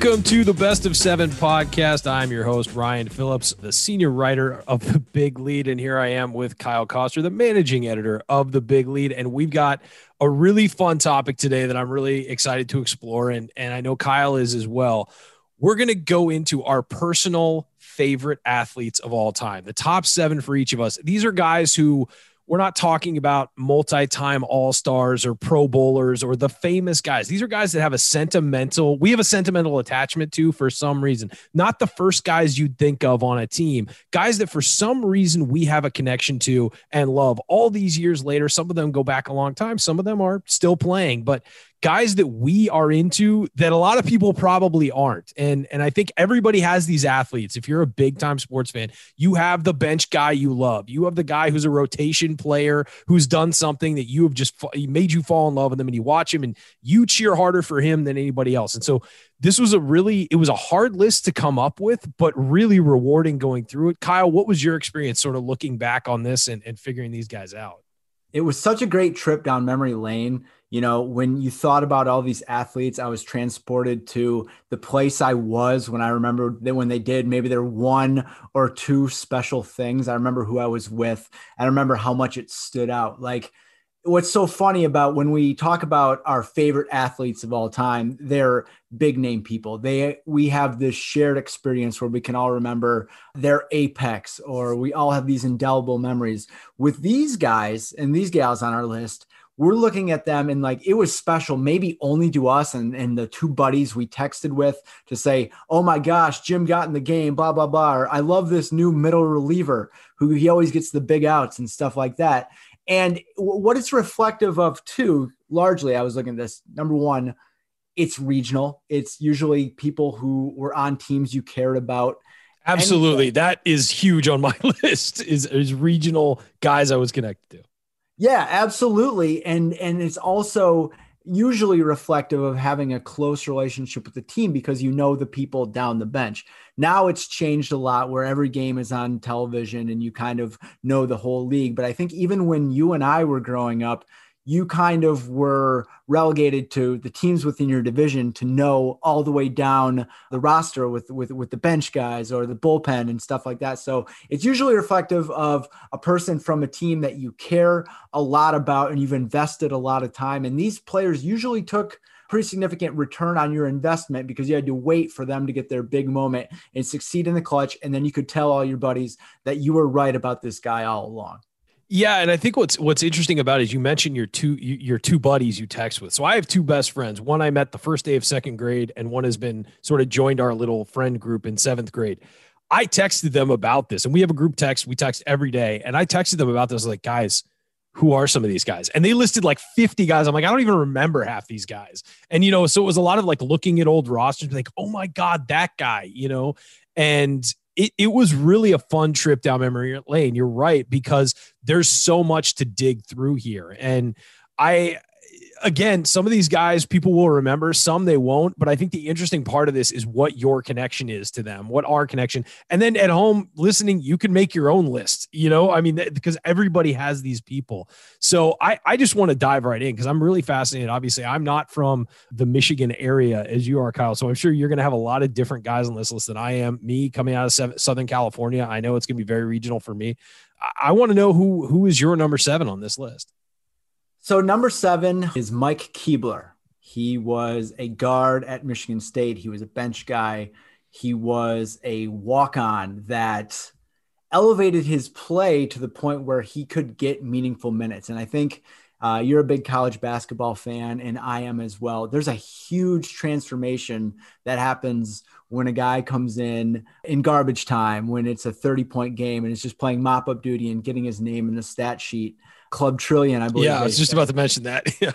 Welcome to the Best of Seven podcast. I'm your host, Ryan Phillips, the senior writer of The Big Lead. And here I am with Kyle Koster, the managing editor of The Big Lead. And we've got a really fun topic today that I'm really excited to explore. And, and I know Kyle is as well. We're going to go into our personal favorite athletes of all time, the top seven for each of us. These are guys who we're not talking about multi-time all-stars or pro bowlers or the famous guys. These are guys that have a sentimental, we have a sentimental attachment to for some reason. Not the first guys you'd think of on a team, guys that for some reason we have a connection to and love. All these years later, some of them go back a long time, some of them are still playing, but guys that we are into that a lot of people probably aren't. And and I think everybody has these athletes. If you're a big time sports fan, you have the bench guy you love. You have the guy who's a rotation player who's done something that you have just made you fall in love with him and you watch him and you cheer harder for him than anybody else. And so this was a really it was a hard list to come up with, but really rewarding going through it. Kyle, what was your experience sort of looking back on this and, and figuring these guys out? It was such a great trip down memory lane you know, when you thought about all these athletes, I was transported to the place I was when I remember that when they did maybe there one or two special things. I remember who I was with. I remember how much it stood out. Like what's so funny about when we talk about our favorite athletes of all time, they're big name people. They we have this shared experience where we can all remember their apex or we all have these indelible memories. With these guys and these gals on our list, we're looking at them and like it was special, maybe only to us and, and the two buddies we texted with to say, oh my gosh, Jim got in the game, blah, blah, blah. Or, I love this new middle reliever who he always gets the big outs and stuff like that. And w- what it's reflective of, too, largely, I was looking at this. Number one, it's regional. It's usually people who were on teams you cared about. Absolutely. that is huge on my list is, is regional guys I was connected to. Yeah, absolutely. And and it's also usually reflective of having a close relationship with the team because you know the people down the bench. Now it's changed a lot where every game is on television and you kind of know the whole league. But I think even when you and I were growing up, you kind of were relegated to the teams within your division to know all the way down the roster with with with the bench guys or the bullpen and stuff like that. So it's usually reflective of a person from a team that you care a lot about and you've invested a lot of time. And these players usually took pretty significant return on your investment because you had to wait for them to get their big moment and succeed in the clutch. And then you could tell all your buddies that you were right about this guy all along. Yeah, and I think what's what's interesting about it is you mentioned your two your two buddies you text with. So I have two best friends. One I met the first day of second grade, and one has been sort of joined our little friend group in seventh grade. I texted them about this, and we have a group text. We text every day, and I texted them about this. Like, guys, who are some of these guys? And they listed like 50 guys. I'm like, I don't even remember half these guys. And you know, so it was a lot of like looking at old rosters, like, oh my god, that guy, you know. And it, it was really a fun trip down memory lane. You're right, because there's so much to dig through here. And I, again, some of these guys people will remember, some they won't. But I think the interesting part of this is what your connection is to them, what our connection. And then at home listening, you can make your own list, you know, I mean, because everybody has these people. So I, I just want to dive right in because I'm really fascinated. Obviously, I'm not from the Michigan area as you are, Kyle. So I'm sure you're going to have a lot of different guys on this list than I am. Me coming out of Southern California, I know it's going to be very regional for me. I, I want to know who who is your number seven on this list. So number seven is Mike Kebler. He was a guard at Michigan State. He was a bench guy. He was a walk-on that elevated his play to the point where he could get meaningful minutes. And I think uh, you're a big college basketball fan, and I am as well. There's a huge transformation that happens when a guy comes in in garbage time, when it's a 30 point game and is just playing mop up duty and getting his name in the stat sheet. Club Trillion, I believe. Yeah, I was just about to mention that. Yeah.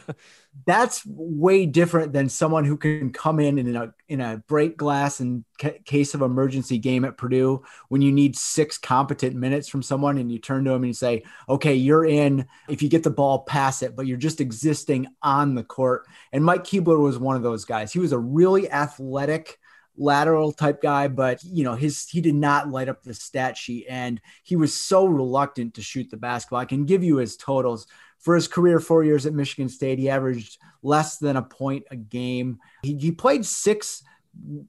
That's way different than someone who can come in in a in a break glass in ca- case of emergency game at Purdue when you need six competent minutes from someone and you turn to him and you say, "Okay, you're in. If you get the ball, pass it." But you're just existing on the court. And Mike Kebler was one of those guys. He was a really athletic lateral type guy, but you know, his he did not light up the stat sheet and he was so reluctant to shoot the basketball. I can give you his totals. For his career, four years at Michigan State, he averaged less than a point a game. He, he played six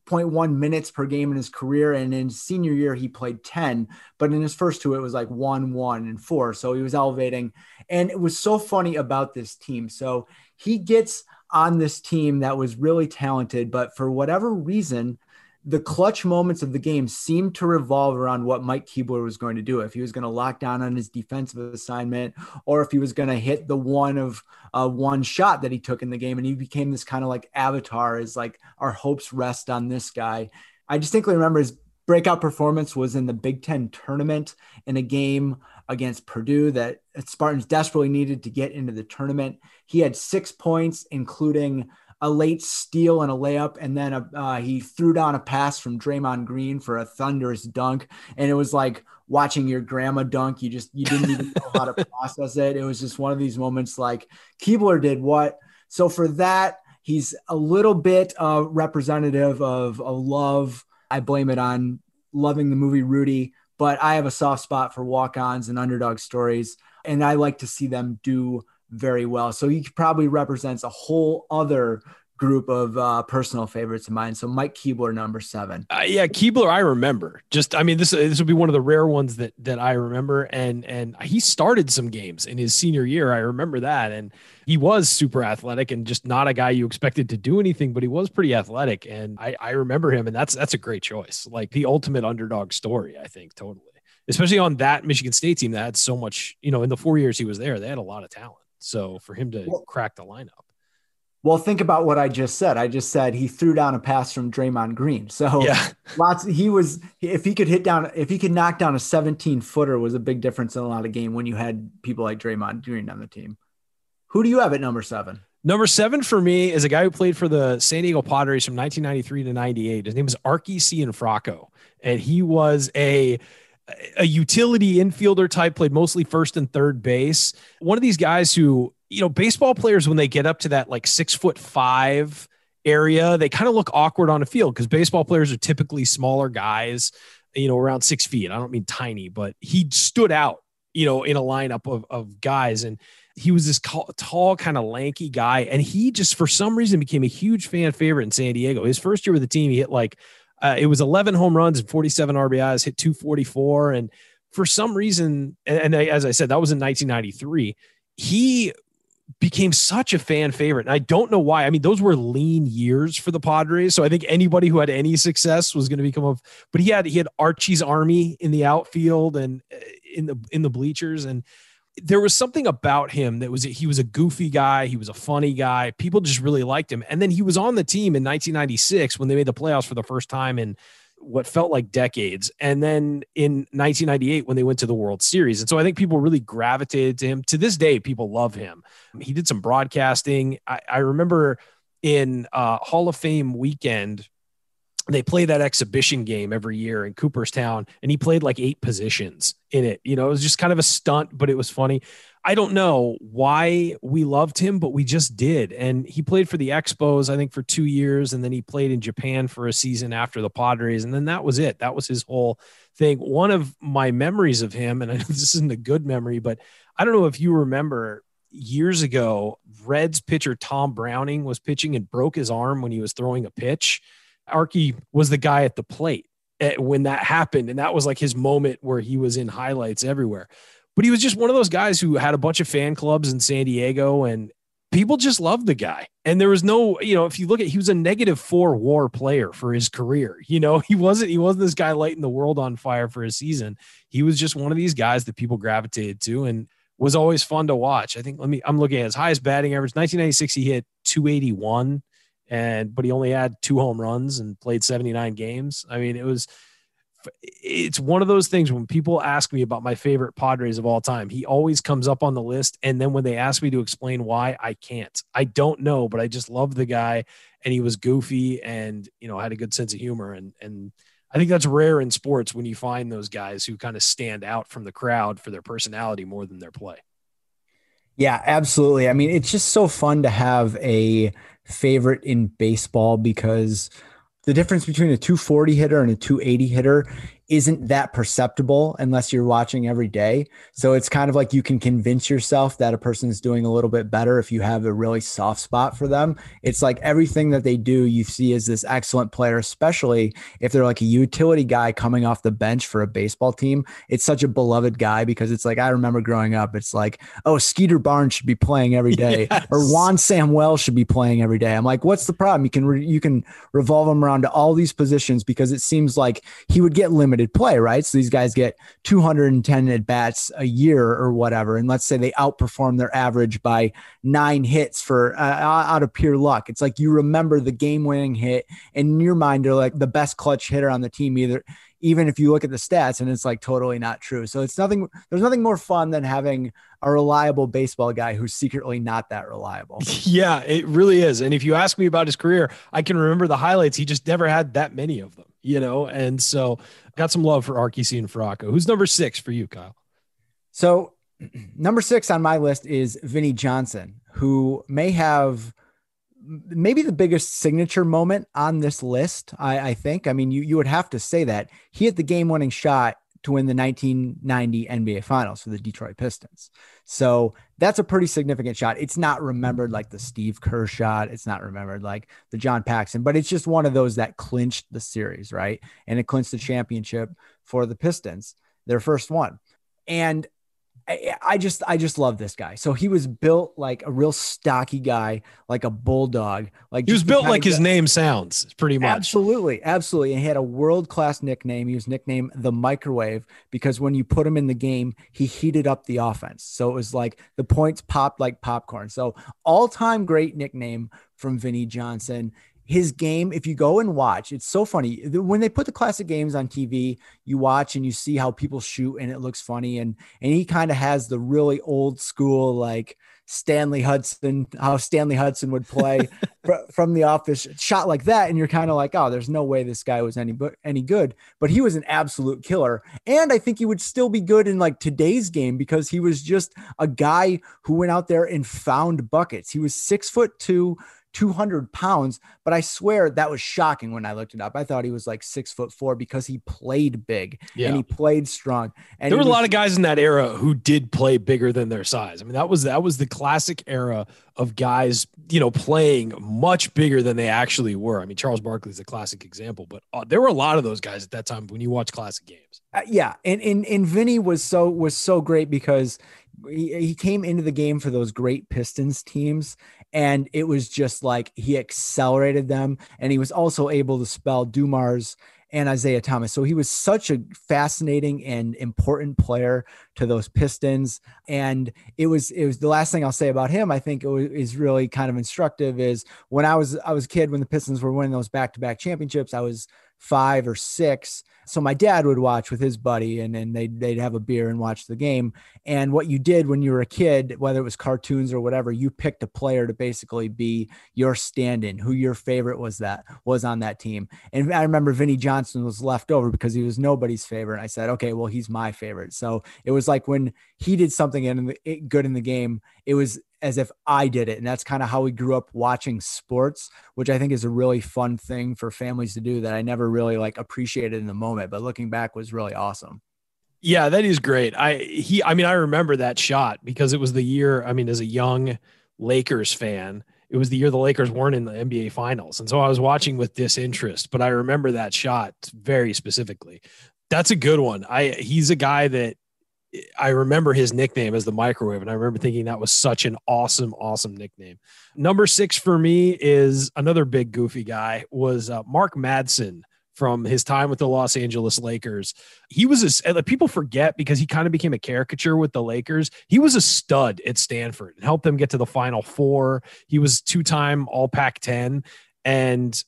0.1 minutes per game in his career. And in senior year, he played 10, but in his first two, it was like one, one, and four. So he was elevating. And it was so funny about this team. So he gets on this team that was really talented, but for whatever reason, the clutch moments of the game seemed to revolve around what Mike Kebler was going to do. If he was going to lock down on his defensive assignment, or if he was going to hit the one of uh, one shot that he took in the game, and he became this kind of like avatar. Is like our hopes rest on this guy. I distinctly remember his breakout performance was in the Big Ten tournament in a game against Purdue that Spartans desperately needed to get into the tournament. He had six points, including a late steal and a layup, and then a, uh, he threw down a pass from Draymond Green for a thunderous dunk, and it was like watching your grandma dunk. You just you didn't even know how to process it. It was just one of these moments like Kebler did what. So for that, he's a little bit uh, representative of a love. I blame it on loving the movie Rudy, but I have a soft spot for walk-ons and underdog stories, and I like to see them do very well. So he probably represents a whole other group of uh, personal favorites of mine. So Mike Kebler, number seven. Uh, yeah, Kebler, I remember. Just, I mean, this this would be one of the rare ones that that I remember. And and he started some games in his senior year. I remember that, and he was super athletic and just not a guy you expected to do anything, but he was pretty athletic. And I I remember him, and that's that's a great choice. Like the ultimate underdog story, I think, totally. Especially on that Michigan State team that had so much, you know, in the four years he was there, they had a lot of talent. So for him to well, crack the lineup. Well, think about what I just said. I just said he threw down a pass from Draymond Green. So yeah, lots. He was if he could hit down, if he could knock down a 17 footer, was a big difference in a lot of game when you had people like Draymond Green on the team. Who do you have at number seven? Number seven for me is a guy who played for the San Diego Padres from 1993 to 98. His name is Archi Cianfrocco, and he was a a utility infielder type, played mostly first and third base. One of these guys who, you know, baseball players, when they get up to that like six foot five area, they kind of look awkward on a field because baseball players are typically smaller guys, you know, around six feet. I don't mean tiny, but he stood out, you know, in a lineup of, of guys. And he was this tall, kind of lanky guy. And he just, for some reason, became a huge fan favorite in San Diego. His first year with the team, he hit like uh, it was 11 home runs and 47 RBIs, hit 244. And for some reason, and, and as I said, that was in 1993. He became such a fan favorite. And I don't know why. I mean, those were lean years for the Padres. So I think anybody who had any success was going to become a but he had he had Archi's army in the outfield and uh, in the in the bleachers. And there was something about him that was he was a goofy guy, he was a funny guy. People just really liked him. And then he was on the team in 1996 when they made the playoffs for the first time in what felt like decades. And then in 1998 when they went to the World Series. And so I think people really gravitated to him. To this day, people love him. He did some broadcasting. I, I remember in uh, Hall of Fame weekend they play that exhibition game every year in Cooperstown, and he played like eight positions in it. You know, it was just kind of a stunt, but it was funny. I don't know why we loved him, but we just did. And he played for the Expos, I think, for two years, and then he played in Japan for a season after the Padres, and then that was it. That was his whole thing. One of my memories of him, and this isn't a good memory, but I don't know if you remember years ago, Reds pitcher Tom Browning was pitching and broke his arm when he was throwing a pitch Archi was the guy at the plate eh, when that happened. And that was like his moment where he was in highlights everywhere. But he was just one of those guys who had a bunch of fan clubs in San Diego and people just loved the guy. And there was no, you know, if you look at he was a negative four war player for his career. You know, he wasn't he wasn't this guy lighting the world on fire for his season. He was just one of these guys that people gravitated to and was always fun to watch. I think let me I'm looking at his highest batting average. 1996 he hit 281 and but he only had two home runs and played 79 games. I mean, it was it's one of those things when people ask me about my favorite Padres of all time, he always comes up on the list. And then when they ask me to explain why, I can't. I don't know, but I just love the guy and he was goofy and you know had a good sense of humor. And and I think that's rare in sports when you find those guys who kind of stand out from the crowd for their personality more than their play. Yeah, absolutely. I mean, it's just so fun to have a favorite in baseball because the difference between a 240 hitter and a 280 hitter isn't that perceptible unless you're watching every day. So it's kind of like you can convince yourself that a person is doing a little bit better if you have a really soft spot for them. It's like everything that they do, you see as this excellent player, especially if they're like a utility guy coming off the bench for a baseball team. It's such a beloved guy because it's like I remember growing up, it's like, oh, Skeeter Barnes should be playing every day, yes. or Juan Samuel should be playing every day. I'm like, what's the problem? You can re- you can revolve him around to all these positions because it seems like he would get limited limited play, right? So these guys get 210 at bats a year or whatever. And let's say they outperform their average by nine hits for uh, out of pure luck. It's like you remember the game winning hit, and in your mind, they're like the best clutch hitter on the team, either even if you look at the stats and it's like totally not true. So it's nothing, there's nothing more fun than having a reliable baseball guy who's secretly not that reliable. Yeah, it really is. And if you ask me about his career, I can remember the highlights. He just never had that many of them, you know? And so got some love for Archi Cianfrocco. Who's number six for you, Kyle? So number six on my list is Vinnie Johnson, who may have maybe the biggest signature moment on this list. I, I think. I mean, you you would have to say that he hit the game winning shot to win the 1990 NBA Finals for the Detroit Pistons. So that's a pretty significant shot. It's not remembered like the Steve Kerr shot. It's not remembered like the John Paxson, but it's just one of those that clinched the series, right? And it clinched the championship for the Pistons, their first one. And I, I just I just love this guy. So he was built like a real stocky guy, like a bulldog. Like he was built like his name sounds, pretty much. Absolutely, absolutely. And he had a world class nickname. He was nicknamed the Microwave because when you put him in the game, he heated up the offense. So it was like the points popped like popcorn. So all time great nickname from Vinnie Johnson his game if you go and watch it's so funny. When they put the classic games on tv you watch and you see how people shoot and it looks funny. And and he kind of has the really old school like stanley hudson how stanley hudson would play from the office shot like that. And you're kind of like oh there's no way this guy was any but any good. But he was an absolute killer. And i think he would still be good in like today's game because he was just a guy who went out there and found buckets. He was six foot two 200 pounds, but I swear that was shocking when I looked it up. I thought he was like six foot four because he played big yeah. and he played strong. And there were was, a lot of guys in that era who did play bigger than their size. I mean, that was that was the classic era of guys, you know, playing much bigger than they actually were. I mean, Charles Barkley is a classic example, but uh, there were a lot of those guys at that time when you watch classic games. Uh, yeah, and and and Vinnie was so was so great because he, he came into the game for those great Pistons teams, and it was just like he accelerated them, and he was also able to spell Dumars and Isiah Thomas. So he was such a fascinating and important player to those Pistons. And it was it was the last thing I'll say about him. I think it was, is really kind of instructive. Is when I was I was a kid when the Pistons were winning those back to back championships. I was five or six. So my dad would watch with his buddy and then they'd, they'd have a beer and watch the game. And what you did when you were a kid, whether it was cartoons or whatever, you picked a player to basically be your stand-in, who your favorite was that was on that team. And I remember Vinnie Johnson was left over because he was nobody's favorite. I said, okay, well, he's my favorite. So it was like when he did something in the, good in the game, it was as if I did it. And that's kind of how we grew up watching sports, which I think is a really fun thing for families to do that I never really like appreciated in the moment, but looking back was really awesome. Yeah, that is great. I he I mean I remember that shot because it was the year, I mean as a young Lakers fan, it was the year the Lakers weren't in the NBA finals. And so I was watching with disinterest, but I remember that shot very specifically. That's a good one. I he's a guy that I remember his nickname as the microwave, and I remember thinking that was such an awesome, awesome nickname. Number six for me is another big goofy guy was uh, Mark Madsen from his time with the Los Angeles Lakers. He was a people forget because he kind of became a caricature with the Lakers. He was a stud at Stanford and helped them get to the Final Four. He was two time All Pac 10 and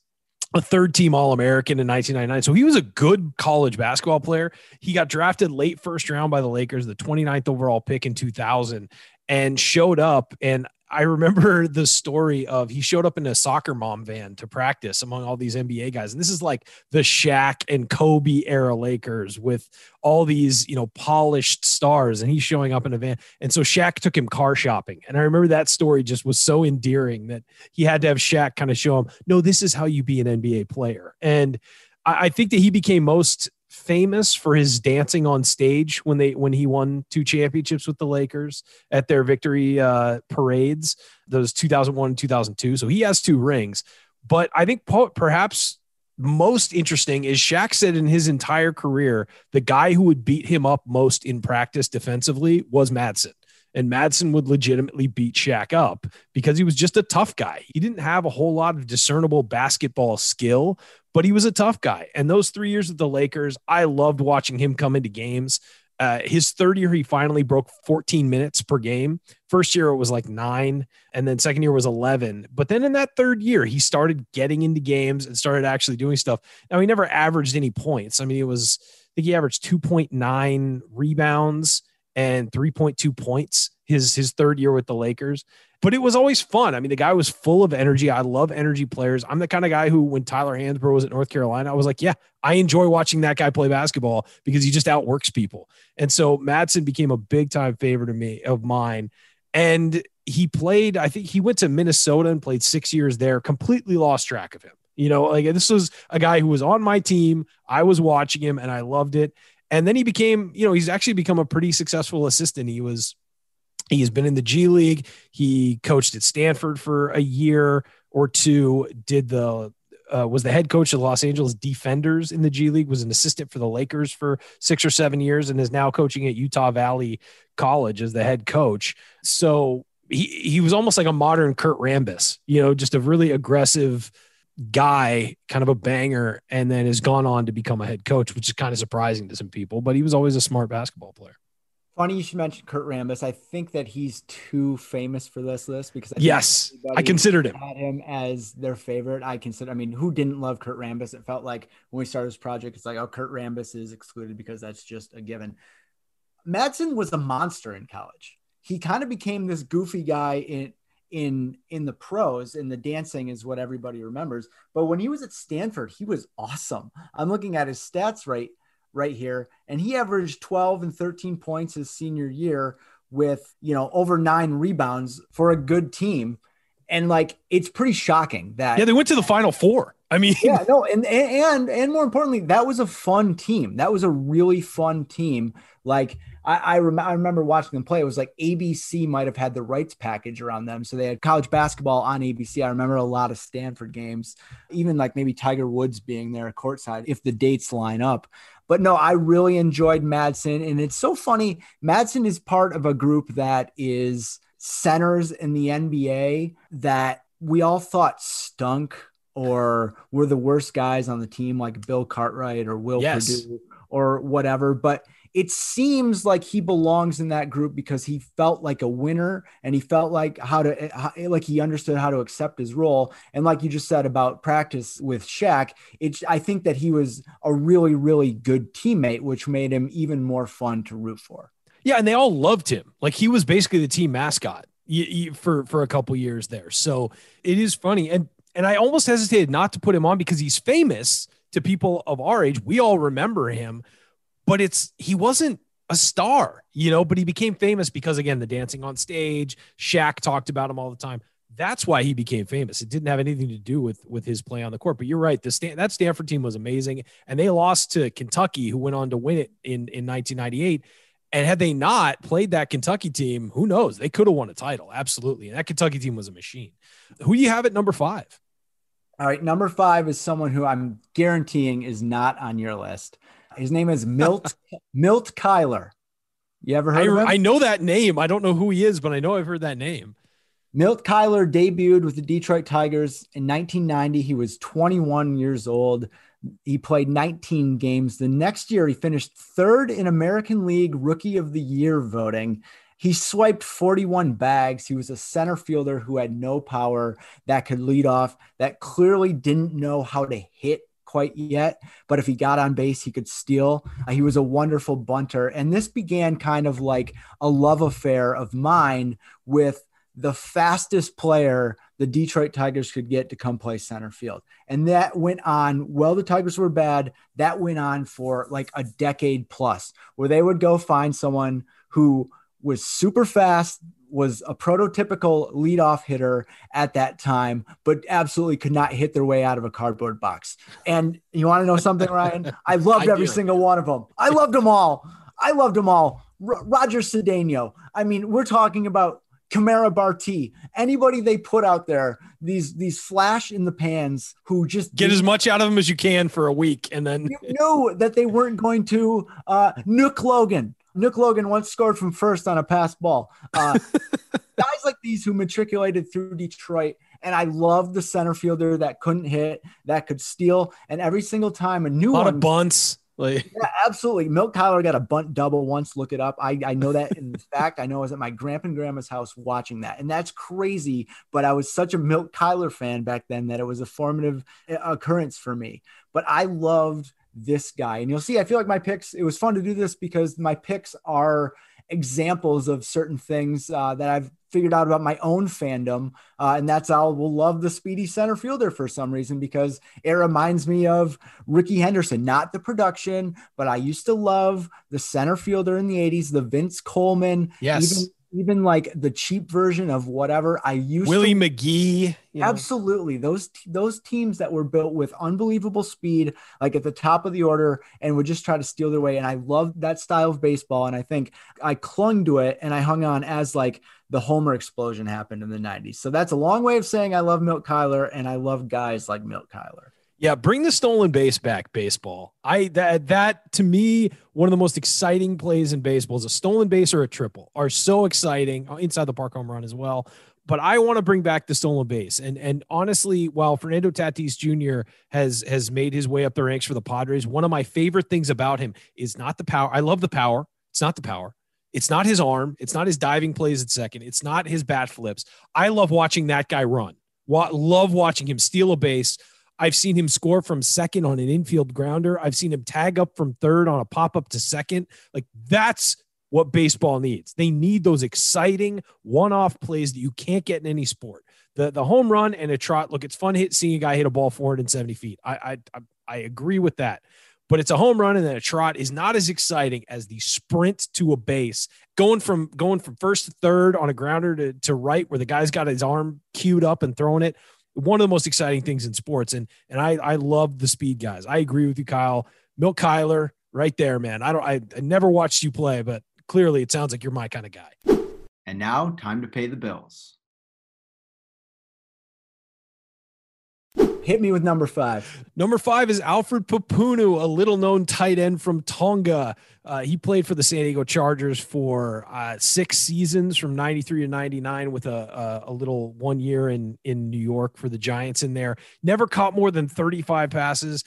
a third team All American in 1999. So he was a good college basketball player. He got drafted late first round by the Lakers, the 29th overall pick in 2000, and showed up. And I remember the story of he showed up in a soccer mom van to practice among all these NBA guys. And this is like the Shaq and Kobe era Lakers with all these, you know, polished stars. And he's showing up in a van. And so Shaq took him car shopping. And I remember that story just was so endearing that he had to have Shaq kind of show him, no, this is how you be an NBA player. And I think that he became most famous for his dancing on stage when they when he won two championships with the Lakers at their victory uh, parades, those 2001 and 2002. So he has two rings. But I think perhaps most interesting is Shaq said in his entire career, the guy who would beat him up most in practice defensively was Madsen. And Madsen would legitimately beat Shaq up because he was just a tough guy. He didn't have a whole lot of discernible basketball skill, but he was a tough guy. And those three years with the Lakers, I loved watching him come into games. Uh, his third year, he finally broke 14 minutes per game. First year, it was like nine, and then second year was 11. But then in that third year, he started getting into games and started actually doing stuff. Now, he never averaged any points. I mean, it was, I think he averaged 2.9 rebounds and 3.2 points his his third year with the Lakers but it was always fun. I mean, the guy was full of energy. I love energy players. I'm the kind of guy who, when Tyler Hansbrough was at North Carolina, I was like, yeah, I enjoy watching that guy play basketball because he just outworks people. And so Madsen became a big time favorite of me of mine. And he played, I think he went to Minnesota and played six years there, completely lost track of him. You know, like this was a guy who was on my team. I was watching him and I loved it. And then he became, you know, he's actually become a pretty successful assistant. He was he has been in the G League. He coached at Stanford for a year or two. Did the uh, was the head coach of the Los Angeles Defenders in the G League. Was an assistant for the Lakers for six or seven years, and is now coaching at Utah Valley College as the head coach. So he he was almost like a modern Kurt Rambis. You know, just a really aggressive guy, kind of a banger, and then has gone on to become a head coach, which is kind of surprising to some people. But he was always a smart basketball player. Funny you should mention Kurt Rambis. I think that he's too famous for this list because I yes, I considered him. Had him as their favorite. I consider. I mean, who didn't love Kurt Rambis? It felt like when we started this project, it's like, oh, Kurt Rambis is excluded because that's just a given. Madsen was a monster in college. He kind of became this goofy guy in in in the pros and the dancing is what everybody remembers. But when he was at Stanford, he was awesome. I'm looking at his stats right right here. And he averaged 12 and 13 points his senior year with, you know, over nine rebounds for a good team. And like, it's pretty shocking that. Yeah, they went to the final four. I mean, yeah, no, and and and more importantly, that was a fun team. That was a really fun team. Like I I, rem- I remember watching them play. It was like ABC might have had the rights package around them, so they had college basketball on ABC. I remember a lot of Stanford games, even like maybe Tiger Woods being there courtside if the dates line up. But no, I really enjoyed Madsen. And it's so funny. Madsen is part of a group that is centers in the NBA that we all thought stunk or were the worst guys on the team, like Bill Cartwright or Will yes. Perdue or whatever. But it seems like he belongs in that group because he felt like a winner and he felt like how to eh, eh, like he understood how to accept his role and like you just said about practice with Shaq it I think that he was a really really good teammate which made him even more fun to root for. Yeah, and they all loved him. Like he was basically the team mascot for for a couple years there. So it is funny and and I almost hesitated not to put him on because he's famous to people of our age. We all remember him but it's he wasn't a star, you know, but he became famous because again, the dancing on stage, Shaq talked about him all the time. That's why he became famous. It didn't have anything to do with with his play on the court. But you're right. The Stan- that Stanford team was amazing, and they lost to Kentucky, who went on to win it in in 1998. And had they not played that Kentucky team, who knows? They could have won a title. Absolutely. And that Kentucky team was a machine. Who do you have at number five? All right. Number five is someone who I'm guaranteeing is not on your list. His name is Milt Milt Cuyler. You ever heard I, of him? I know that name. I don't know who he is, but I know I've heard that name. Milt Cuyler debuted with the Detroit Tigers in 1990. He was 21 years old. He played 19 games. The next year, he finished third in American League Rookie of the Year voting. He swiped 41 bags. He was a center fielder who had no power that could lead off, that clearly didn't know how to hit quite yet, but if he got on base, he could steal. Uh, he was a wonderful bunter. And this began kind of like a love affair of mine with the fastest player the Detroit Tigers could get to come play center field. And that went on, well, the Tigers were bad. That went on for like a decade plus, where they would go find someone who was super fast, was a prototypical leadoff hitter at that time, but absolutely could not hit their way out of a cardboard box. And you want to know something, Ryan? I loved I every do. single one of them. I loved them all. I loved them all. R- Roger Cedeno. I mean, we're talking about Kimera Bartee, anybody they put out there, these these flash in the pans who just get as much out of them as you can for a week, and then you know that they weren't going to. Uh, Nook Logan, Nook Logan once scored from first on a pass ball. Uh, guys like these who matriculated through Detroit. And I love the center fielder that couldn't hit, that could steal. And every single time a new a lot one, of bunts. Like yeah, absolutely. Milt Cuyler got a bunt double once. Look it up. I, I know that in fact. I know I was at my grandpa and grandma's house watching that. And that's crazy. But I was such a Milt Cuyler fan back then that it was a formative uh, occurrence for me. But I loved this guy. And you'll see, I feel like my picks, it was fun to do this because my picks are examples of certain things uh, that I've figured out about my own fandom. Uh, and that's I will love the speedy center fielder for some reason because it reminds me of Rickey Henderson, not the production, but I used to love the center fielder in the 80s, the Vince Coleman. Yes. Even even like the cheap version of whatever I used. Willie to, McGee. Absolutely, those those teams that were built with unbelievable speed, like at the top of the order, and would just try to steal their way. And I loved that style of baseball, and I think I clung to it and I hung on as like the Homer explosion happened in the '90s. So that's a long way of saying I love Milt Cuyler and I love guys like Milt Cuyler. Yeah, bring the stolen base back, baseball. I that that to me one of the most exciting plays in baseball is a stolen base or a triple are so exciting uh, inside the park home run as well. But I want to bring back the stolen base, and and honestly, while Fernando Tatis Jr. has has made his way up the ranks for the Padres, one of my favorite things about him is not the power. I love the power. It's not the power. It's not his arm. It's not his diving plays at second. It's not his bat flips. I love watching that guy run. Love watching him steal a base I've seen him score from second on an infield grounder. I've seen him tag up from third on a pop up to second. Like that's what baseball needs. They need those exciting one-off plays that you can't get in any sport. The the home run and a trot. Look, it's fun hit seeing a guy hit a ball 470 feet. I I I agree with that. But it's a home run and then a trot is not as exciting as the sprint to a base, going from going from first to third on a grounder to, to right where the guy's got his arm queued up and throwing it one of the most exciting things in sports. And and I I love the speed guys. I agree with you, Kyle. Milt Cuyler, right there, man. I don't I, I never watched you play, but clearly it sounds like you're my kind of guy. And now time to pay the bills. Hit me with number five. Number five is Alfred Pupunu, a little known tight end from Tonga. Uh, he played for the San Diego Chargers for uh, six seasons from 93 to 99 with a, a, a, little one year in, in New York for the Giants in there. Never caught more than 35 passes,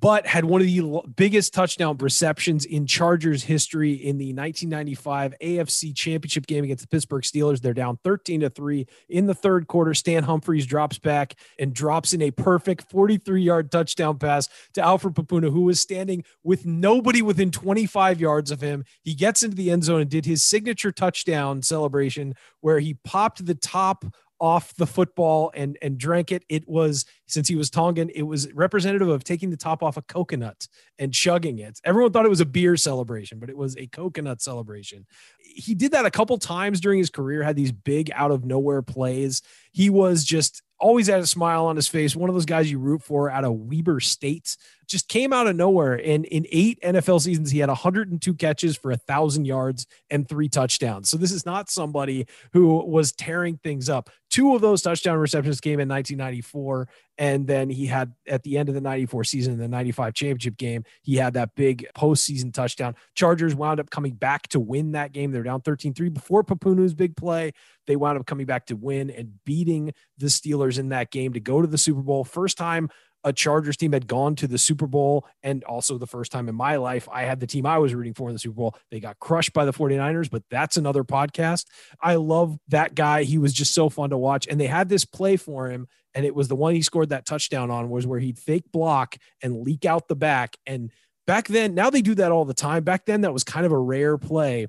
but had one of the biggest touchdown receptions in Chargers history in the 1995 AFC Championship game against the Pittsburgh Steelers. They're down 13 to 3 in the third quarter. Stan Humphries drops back and drops in a perfect 43 yard touchdown pass to Alfred Pupunu, who was standing with nobody within 25 yards of him. He gets into the end zone and did his signature touchdown celebration where he popped the top off the football and and drank it. It was since he was Tongan, it was representative of taking the top off a coconut and chugging it. Everyone thought it was a beer celebration, but it was a coconut celebration. He did that a couple times during his career, had these big out of nowhere plays. He was just always had a smile on his face. One of those guys you root for out of Weber State just came out of nowhere. And in eight NFL seasons, he had 102 catches for a thousand yards and three touchdowns. So this is not somebody who was tearing things up. Two of those touchdown receptions came in 1994. And then he had at the end of the 94 season, in the 95 championship game, he had that big postseason touchdown. Chargers wound up coming back to win that game. They're down 13 3 before Pupunu's big play. They wound up coming back to win and beating the Steelers in that game to go to the Super Bowl. First time a Chargers team had gone to the Super Bowl and also the first time in my life I had the team I was rooting for in the Super Bowl. They got crushed by the 49ers, but that's another podcast. I love that guy. He was just so fun to watch and they had this play for him and it was the one he scored that touchdown on was where he'd fake block and leak out the back and back then now they do that all the time. Back then that was kind of a rare play.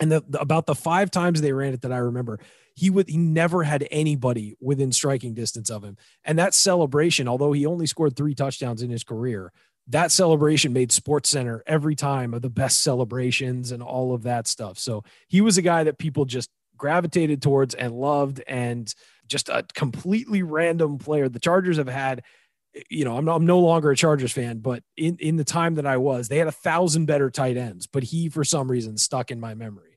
And the, the, about the five times they ran it that I remember, he would he never had anybody within striking distance of him. And that celebration, although he only scored three touchdowns in his career, that celebration made Sports Center every time of the best celebrations and all of that stuff. So he was a guy that people just gravitated towards and loved, and just a completely random player. The Chargers have had you know, I'm, no, I'm no longer a Chargers fan, but in, in the time that I was, they had a thousand better tight ends, but he, for some reason, stuck in my memory.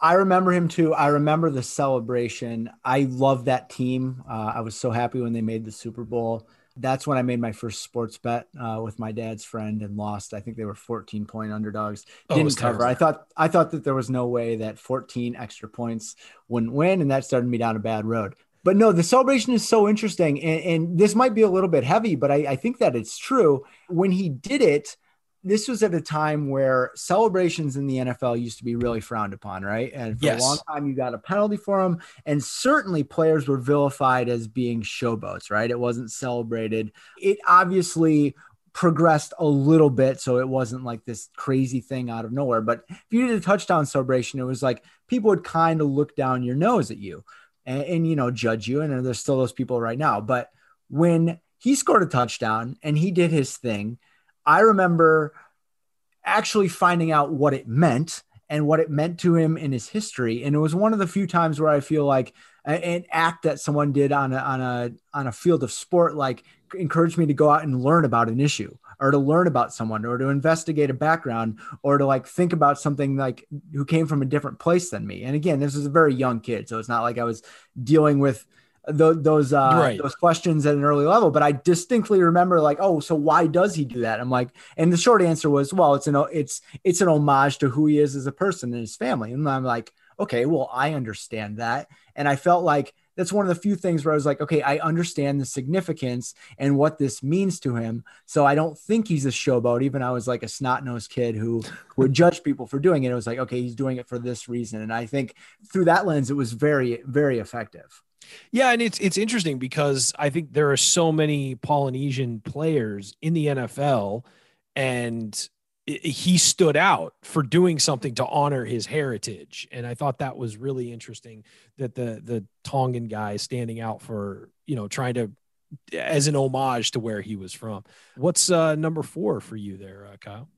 I remember him too. I remember the celebration. I love that team. Uh, I was so happy when they made the Super Bowl. That's when I made my first sports bet uh, with my dad's friend and lost. I think they were 14 point underdogs. Oh, Didn't oh, cover. I thought I thought that there was no way that 14 extra points wouldn't win, and that started me down a bad road but no, the celebration is so interesting. And, and this might be a little bit heavy, but I, I think that it's true. When he did it, this was at a time where celebrations in the NFL used to be really frowned upon, right? And for yes. a long time, you got a penalty for them. And certainly players were vilified as being showboats, right? It wasn't celebrated. It obviously progressed a little bit. So it wasn't like this crazy thing out of nowhere. But if you did a touchdown celebration, it was like people would kind of look down your nose at you and, and you know judge you and there's still those people right now but when he scored a touchdown and he did his thing i remember actually finding out what it meant and what it meant to him in his history and it was one of the few times where i feel like an act that someone did on a on a on a field of sport like encouraged me to go out and learn about an issue or to learn about someone or to investigate a background or to like think about something like who came from a different place than me. And again, this was a very young kid, so it's not like I was dealing with th- those uh, right. those questions at an early level. But I distinctly remember like, oh, so why does he do that? I'm like, and the short answer was, well, it's an it's it's an homage to who he is as a person and his family. And I'm like, okay, well, I understand that, and I felt like that's one of the few things where I was like, okay, I understand the significance and what this means to him. So I don't think he's a showboat. Even I was like a snot nosed kid who would judge people for doing it. It was like, okay, he's doing it for this reason. And I think through that lens, it was very, very effective. Yeah, and it's it's interesting because I think there are so many Polynesian players in the NFL, and he stood out for doing something to honor his heritage. And i thought that was really interesting that the the tongan guy standing out for you know trying to as an homage to where he was from. What's uh number four for you there uh, kyle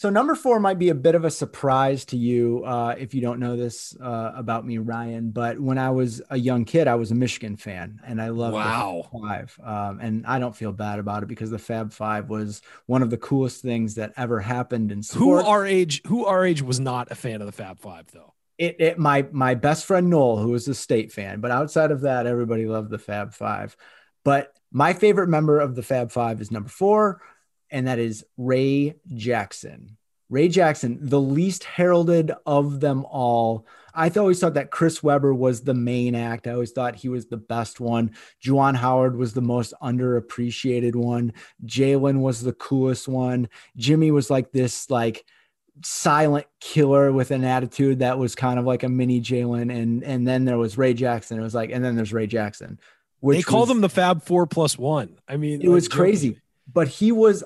so number four might be a bit of a surprise to you uh, if you don't know this uh, about me, Ryan. But when I was a young kid, I was a Michigan fan, and I loved wow. the Five. Um, and I don't feel bad about it because the Fab Five was one of the coolest things that ever happened in sport. Who our age? Who our age was not a fan of the Fab Five, though. It, it my my best friend Noel, who was a state fan, but outside of that, everybody loved the Fab Five. But my favorite member of the Fab Five is number four and that is Ray Jackson. Ray Jackson, the least heralded of them all. I always thought that Chris Webber was the main act. I always thought he was the best one. Juwan Howard was the most underappreciated one. Jalen was the coolest one. Jimmy was like this, like silent killer with an attitude that was kind of like a mini Jalen. And and then there was Ray Jackson. It was like, and then there's Ray Jackson. Which they called was, him the Fab Four plus one. I mean, it was crazy, but he was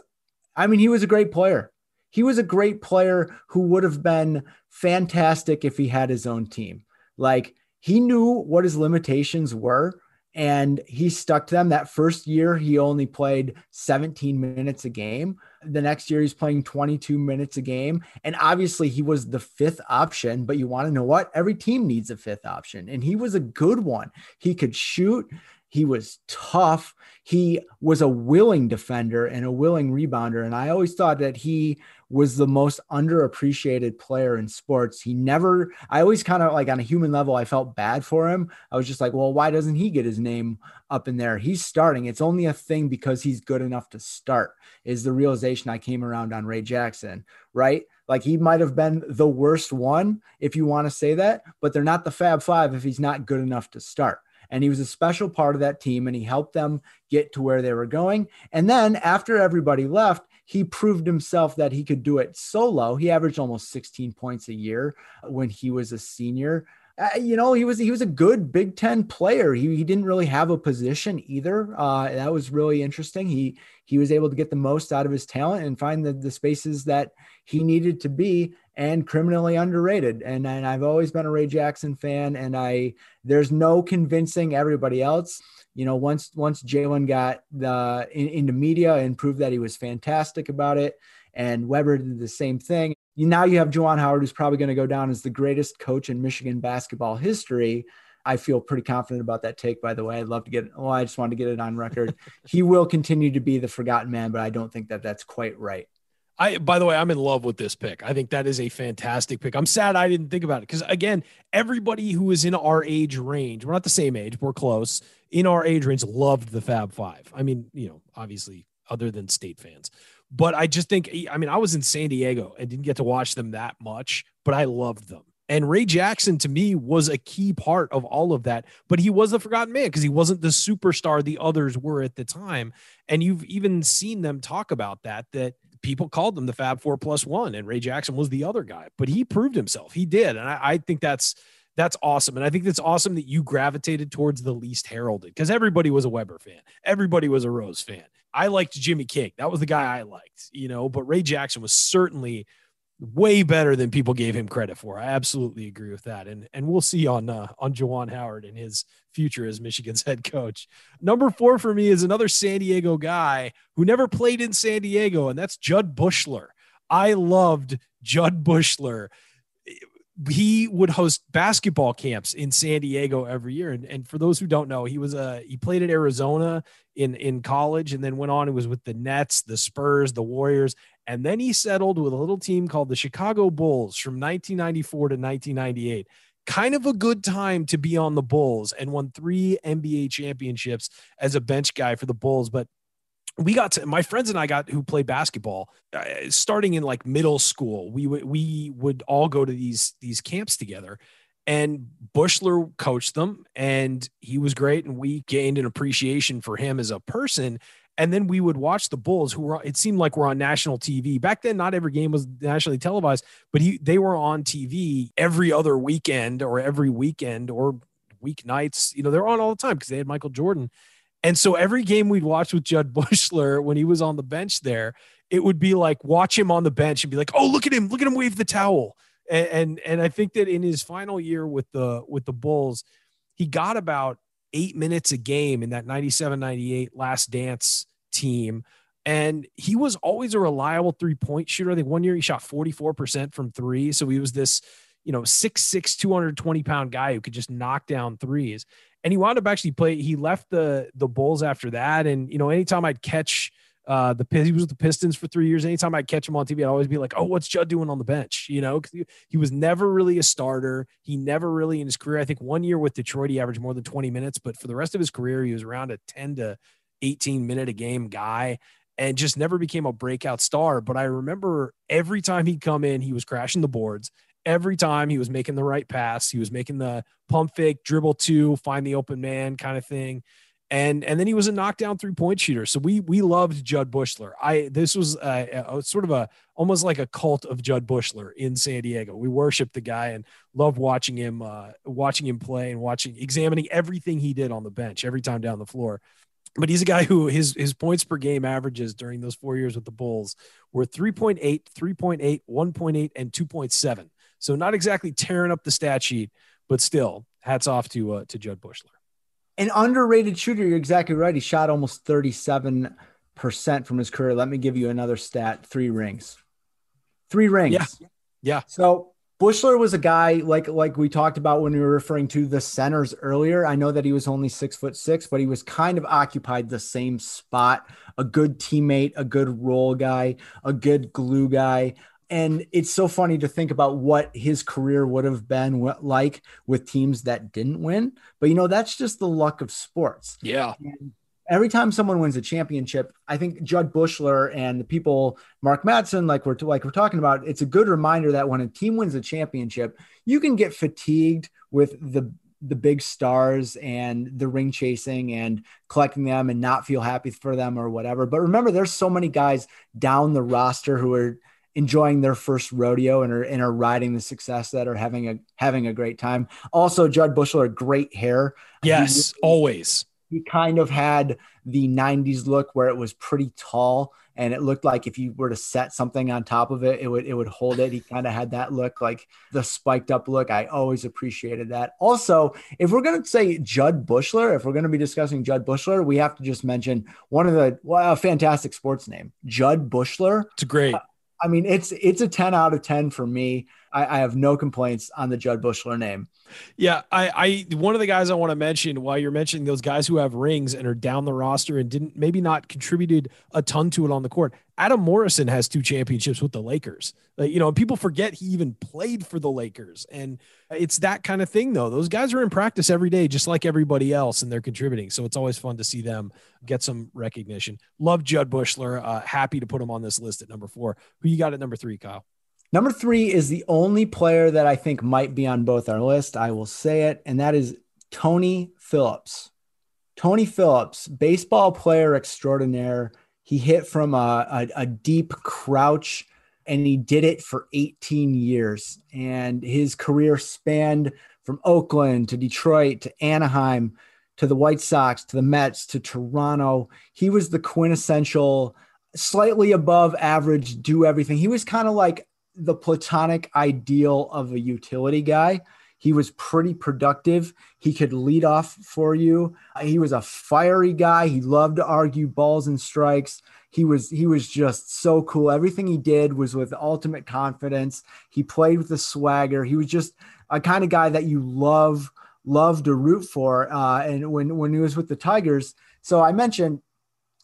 I mean, he was a great player. He was a great player who would have been fantastic if he had his own team. Like he knew what his limitations were and he stuck to them. That first year, he only played 17 minutes a game. The next year, he's playing 22 minutes a game. And obviously, he was the fifth option. But you want to know what? Every team needs a fifth option. And he was a good one. He could shoot, he was tough. He was a willing defender and a willing rebounder. And I always thought that he was the most underappreciated player in sports. He never, I always kind of like on a human level, I felt bad for him. I was just like, well, why doesn't he get his name up in there? He's starting. It's only a thing because he's good enough to start, is the realization I came around on Ray Jackson, right? Like he might have been the worst one, if you want to say that, but they're not the Fab Five if he's not good enough to start and he was a special part of that team and he helped them get to where they were going. And then after everybody left, he proved himself that he could do it solo. He averaged almost 16 points a year when he was a senior. Uh, you know, he was he was a good Big Ten player. He, he didn't really have a position either. Uh, that was really interesting. He he was able to get the most out of his talent and find the, the spaces that he needed to be and criminally underrated. And, and I've always been a Ray Jackson fan, and I there's no convincing everybody else. You know, once once Jalen got the in, into media and proved that he was fantastic about it, and Webber did the same thing. now you have Juwan Howard, who's probably going to go down as the greatest coach in Michigan basketball history. I feel pretty confident about that take, by the way. I'd love to get. Oh, I just wanted to get it on record. he will continue to be the forgotten man, but I don't think that that's quite right. I, by the way, I'm in love with this pick. I think that is a fantastic pick. I'm sad I didn't think about it because, again, everybody who is in our age range, we're not the same age, we're close, in our age range loved the Fab Five. I mean, you know, obviously, other than state fans. But I just think, I mean, I was in San Diego and didn't get to watch them that much, but I loved them. And Ray Jackson to me was a key part of all of that, but he was the forgotten man because he wasn't the superstar the others were at the time. And you've even seen them talk about that, that people called them the Fab Four plus one, and Ray Jackson was the other guy, but he proved himself. He did. And I, I think that's that's awesome. And I think that's awesome that you gravitated towards the least heralded because everybody was a Weber fan. Everybody was a Rose fan. I liked Jimmy King. That was the guy I liked, you know, but Ray Jackson was certainly way better than people gave him credit for. I absolutely agree with that. And and we'll see on uh, on Juwan Howard and his future as Michigan's head coach. Number 4 for me is another San Diego guy who never played in San Diego and that's Judd Buechler. I loved Judd Buechler he would host basketball camps in San Diego every year. And, and for those who don't know, he was a he played at Arizona in in college and then went on. He was with the Nets, the Spurs, the Warriors, and then he settled with a little team called the Chicago Bulls from 1994 to 1998. Kind of a good time to be on the Bulls and won three NBA championships as a bench guy for the Bulls. But we got to my friends and I got who played basketball uh, starting in like middle school. We would we would all go to these these camps together, and Buechler coached them, and he was great, and we gained an appreciation for him as a person. And then we would watch the Bulls, who were it seemed like we're on national TV back then. Not every game was nationally televised, but he they were on TV every other weekend or every weekend or weeknights. You know, they're on all the time because they had Michael Jordan and so every game we'd watch with Judd Buechler when he was on the bench there, it would be like watch him on the bench and be like, "Oh, look at him! Look at him wave the towel." And, and and, I think that in his final year with the with the Bulls, he got about eight minutes a game in that 97-98 last dance team. And he was always a reliable three point shooter. I think one year he shot 44% from three. So he was this, you know, 6'6, 220 pound guy who could just knock down threes and he wound up actually play. He left the the Bulls after that, and you know, anytime I'd catch uh, the he was with the Pistons for three years. Anytime I'd catch him on TV, I'd always be like, "Oh, what's Judd doing on the bench?" You know, because he, he, was never really a starter. He never really in his career. I think one year with Detroit, he averaged more than twenty minutes, but for the rest of his career, he was around a ten to eighteen minute a game guy, and just never became a breakout star. But I remember every time he'd come in, he was crashing the boards every time he was making the right pass. He was making the pump fake, dribble two, find the open man kind of thing. And and then he was a knockdown three point shooter. So we we loved Judd Buechler. I this was a, a, sort of a almost like a cult of Judd Buechler in San Diego. We worshiped the guy and loved watching him uh, watching him play and watching examining everything he did on the bench every time down the floor but he's a guy who his his points per game averages during those four years with the Bulls were 3.8, 3.8, 1.8, and 2.7. So not exactly tearing up the stat sheet, but still, hats off to uh, to Jud Buechler. An underrated shooter. You're exactly right. He shot almost 37 percent from his career. Let me give you another stat: three rings. Three rings. Yeah. Yeah. So Buechler was a guy like like we talked about when we were referring to the centers earlier. I know that he was only six foot six, but he was kind of occupied the same spot. A good teammate, a good role guy, a good glue guy, and it's so funny to think about what his career would have been like with teams that didn't win. But you know, that's just the luck of sports. Yeah. And every time someone wins a championship, I think Judd Buechler and the people, Mark Madsen, like we're like we're talking about, it's a good reminder that when a team wins a championship, you can get fatigued with the the big stars and the ring chasing and collecting them and not feel happy for them or whatever. But remember, there's so many guys down the roster who are enjoying their first rodeo and are, and are riding the success that are having a having a great time. Also, Judd Buechler, great hair. Yes, he, always. He kind of had the 90s look where it was pretty tall and it looked like if you were to set something on top of it, it would it would hold it. He kind of had that look, like the spiked up look. I always appreciated that. Also, if we're gonna say Judd Buechler, if we're gonna be discussing Judd Buechler, we have to just mention one of the well, a fantastic sports name, Judd Buechler. It's great. Uh, I mean, it's it's a 10 out of 10 for me. I, I have no complaints on the Judd Buechler name. Yeah, I, I one of the guys I want to mention while you're mentioning those guys who have rings and are down the roster and didn't maybe not contributed a ton to it on the court. Adam Morrison has two championships with the Lakers. Like, you know, people forget he even played for the Lakers. And it's that kind of thing though. Those guys are in practice every day, just like everybody else, and they're contributing. So it's always fun to see them get some recognition. Love Judd Buechler. Uh, happy to put him on this list at number four. Who you got at number three, Kyle? Number three is the only player that I think might be on both our list. I will say it, and that is Tony Phillips. Tony Phillips, baseball player extraordinaire. He hit from a, a, a deep crouch and he did it for 18 years. And his career spanned from Oakland to Detroit to Anaheim to the White Sox to the Mets to Toronto. He was the quintessential, slightly above average, do everything. He was kind of like the platonic ideal of a utility guy. He was pretty productive. He could lead off for you. He was a fiery guy. He loved to argue balls and strikes. He was he was just so cool. Everything he did was with ultimate confidence. He played with a swagger. He was just a kind of guy that you love love to root for. Uh, and when when he was with the Tigers, so I mentioned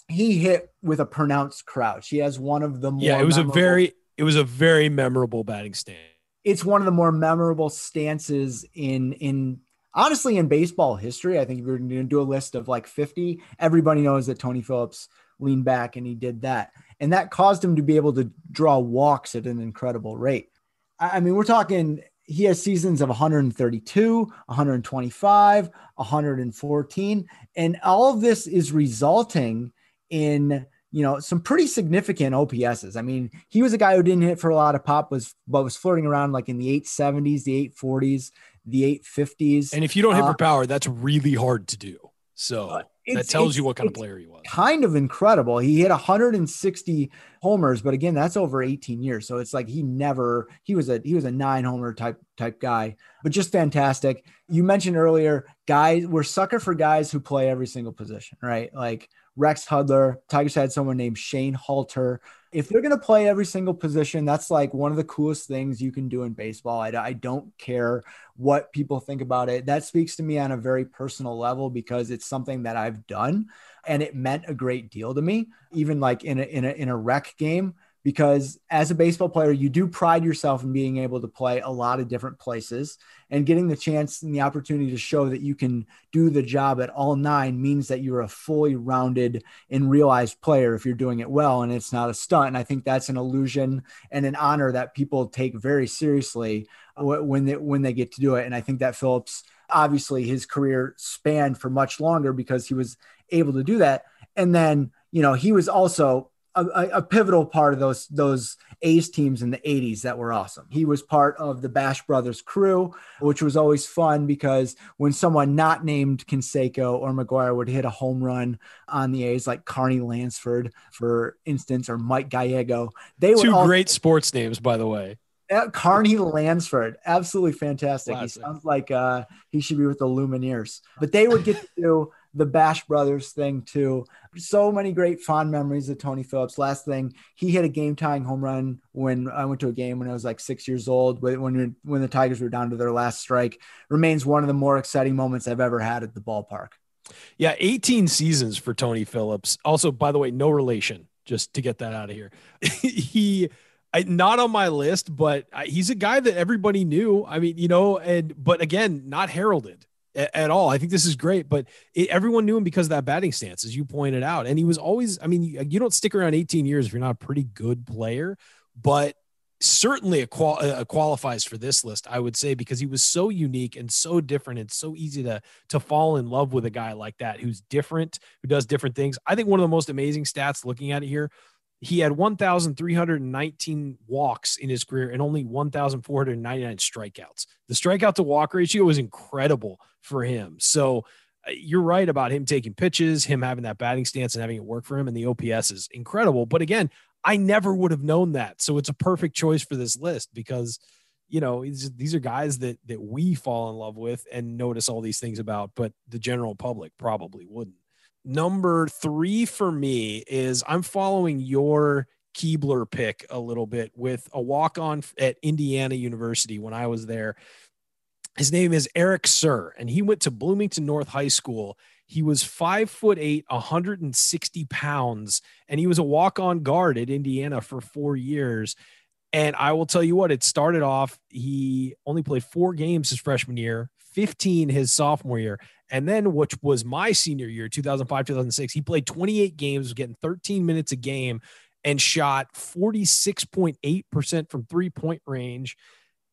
he hit with a pronounced crouch. He has one of the more yeah. It was memorable- a very it was a very memorable batting stance. It's one of the more memorable stances in in honestly in baseball history. I think if you're going to do a list of like 50, everybody knows that Tony Phillips leaned back and he did that, and that caused him to be able to draw walks at an incredible rate. I mean, we're talking he has seasons of 132, 125, 114, and all of this is resulting in you know, some pretty significant OPSs. I mean, he was a guy who didn't hit for a lot of pop, was but was flirting around like in the 870s, the 840s, the 850s. And if you don't hit uh, for power, that's really hard to do. So uh, that tells you what kind of player he was. Kind of incredible. He hit 160 homers, but again, that's over 18 years. So it's like he never he was a he was a nine homer type type guy, but just fantastic. You mentioned earlier, guys, we're sucker for guys who play every single position, right? Like Rex Hudler. Tigers had someone named Shane Halter. If they're going to play every single position, that's like one of the coolest things you can do in baseball. I, I don't care what people think about it. That speaks to me on a very personal level because it's something that I've done and it meant a great deal to me, even like in a, in a, in a rec game because as a baseball player, you do pride yourself in being able to play a lot of different places and getting the chance and the opportunity to show that you can do the job at all nine means that you're a fully rounded and realized player if you're doing it well and it's not a stunt. And I think that's an illusion and an honor that people take very seriously uh, when they, when they get to do it. And I think that Phillips, obviously his career spanned for much longer because he was able to do that. And then, you know, he was also a, a, pivotal part of those those A's teams in the 80s that were awesome. He was part of the Bash Brothers crew, which was always fun because when someone not named Canseco or McGwire would hit a home run on the A's, like Carney Lansford, for instance, or Mike Gallego, they were two all- great sports names, by the way. Carney Lansford, absolutely fantastic. Classic. He sounds like uh, he should be with the Lumineers. But they would get to do the Bash Brothers thing too. So many great fond memories of Tony Phillips. Last thing, he hit a game tying home run when I went to a game when I was like six years old. When when the Tigers were down to their last strike, remains one of the more exciting moments I've ever had at the ballpark. Yeah, 18 seasons for Tony Phillips. Also, by the way, no relation. Just to get that out of here, he. I, not on my list, but uh, he's a guy that everybody knew. I mean, you know, and but again, not heralded at all. I think this is great, but it, everyone knew him because of that batting stance, as you pointed out. And he was always, I mean, you, you don't stick around 18 years if you're not a pretty good player, but certainly a, qual- uh, a qualifies for this list, I would say, because he was so unique and so different and so easy to, to fall in love with a guy like that who's different, who does different things. I think one of the most amazing stats looking at it here he had 1,319 walks in his career and only 1,499 strikeouts. The strikeout to walk ratio was incredible for him. So uh, you're right about him taking pitches, him having that batting stance and having it work for him. And the OPS is incredible. But again, I never would have known that. So it's a perfect choice for this list because, you know, these are guys that that we fall in love with and notice all these things about, but the general public probably wouldn't number three for me is I'm following your Kebler pick a little bit with a walk on at Indiana University when I was there. His name is Errek Suhr, and he went to Bloomington North High School. He was five foot eight, 160 pounds, and he was a walk on guard at Indiana for four years. And I will tell you what, it started off, he only played four games his freshman year, 15 his sophomore year. And then, which was my senior year, 2005, 2006, he played 28 games, getting 13 minutes a game and shot 46.8% from three point range.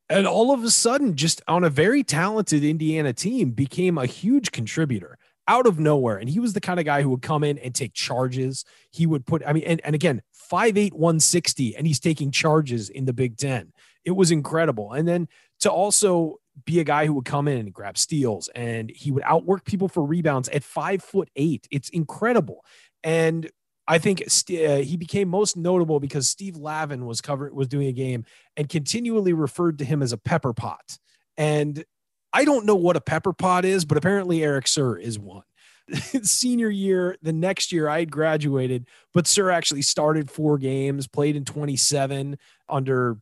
And all of a sudden, just on a very talented Indiana team, became a huge contributor out of nowhere. And he was the kind of guy who would come in and take charges. He would put, I mean, and, and again, 5'8, 160, and he's taking charges in the Big Ten. It was incredible. And then to also be a guy who would come in and grab steals and he would outwork people for rebounds at five foot eight. It's incredible. And I think uh, he became most notable because Steve Lavin was covering, was doing a game and continually referred to him as a pepper pot. And I don't know what a pepper pot is, but apparently Errek Suhr is one. Senior year, the next year I had graduated, but Suhr actually started four games, played in 27 under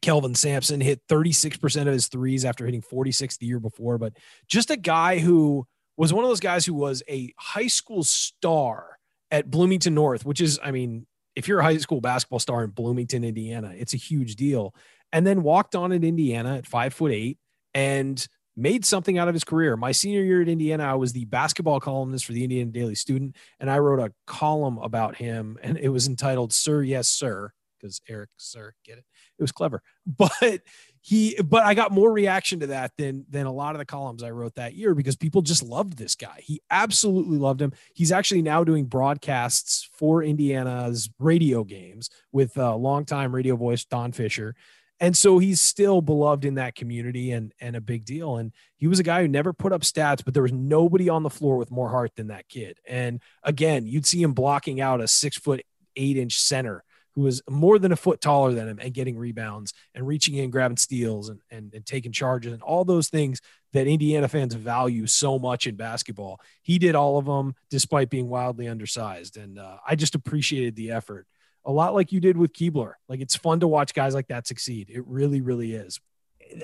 Kelvin Sampson, hit 36% of his threes after hitting 46 the year before. But just a guy who was one of those guys who was a high school star at Bloomington North, which is, I mean, if you're a high school basketball star in Bloomington, Indiana, it's a huge deal. And then walked on in Indiana at five foot eight and made something out of his career. My senior year at Indiana, I was the basketball columnist for the Indiana Daily Student, and I wrote a column about him, and it was entitled "Sir, Yes, Sir," because Eric, Sir, get it? It was clever, but he but i got more reaction to that than than a lot of the columns i wrote that year because people just loved this guy. He absolutely loved him. He's actually now doing broadcasts for indiana's radio games with uh, longtime radio voice Don Fischer. And so he's still beloved in that community and and a big deal. And he was a guy who never put up stats but there was nobody on the floor with more heart than that kid. And again you'd see him blocking out a six foot eight inch center who was more than a foot taller than him and getting rebounds and reaching in, grabbing steals and, and, and taking charges and all those things that Indiana fans value so much in basketball. He did all of them despite being wildly undersized. And uh, I just appreciated the effort a lot like you did with Kebler. Like it's fun to watch guys like that succeed. It really, really is.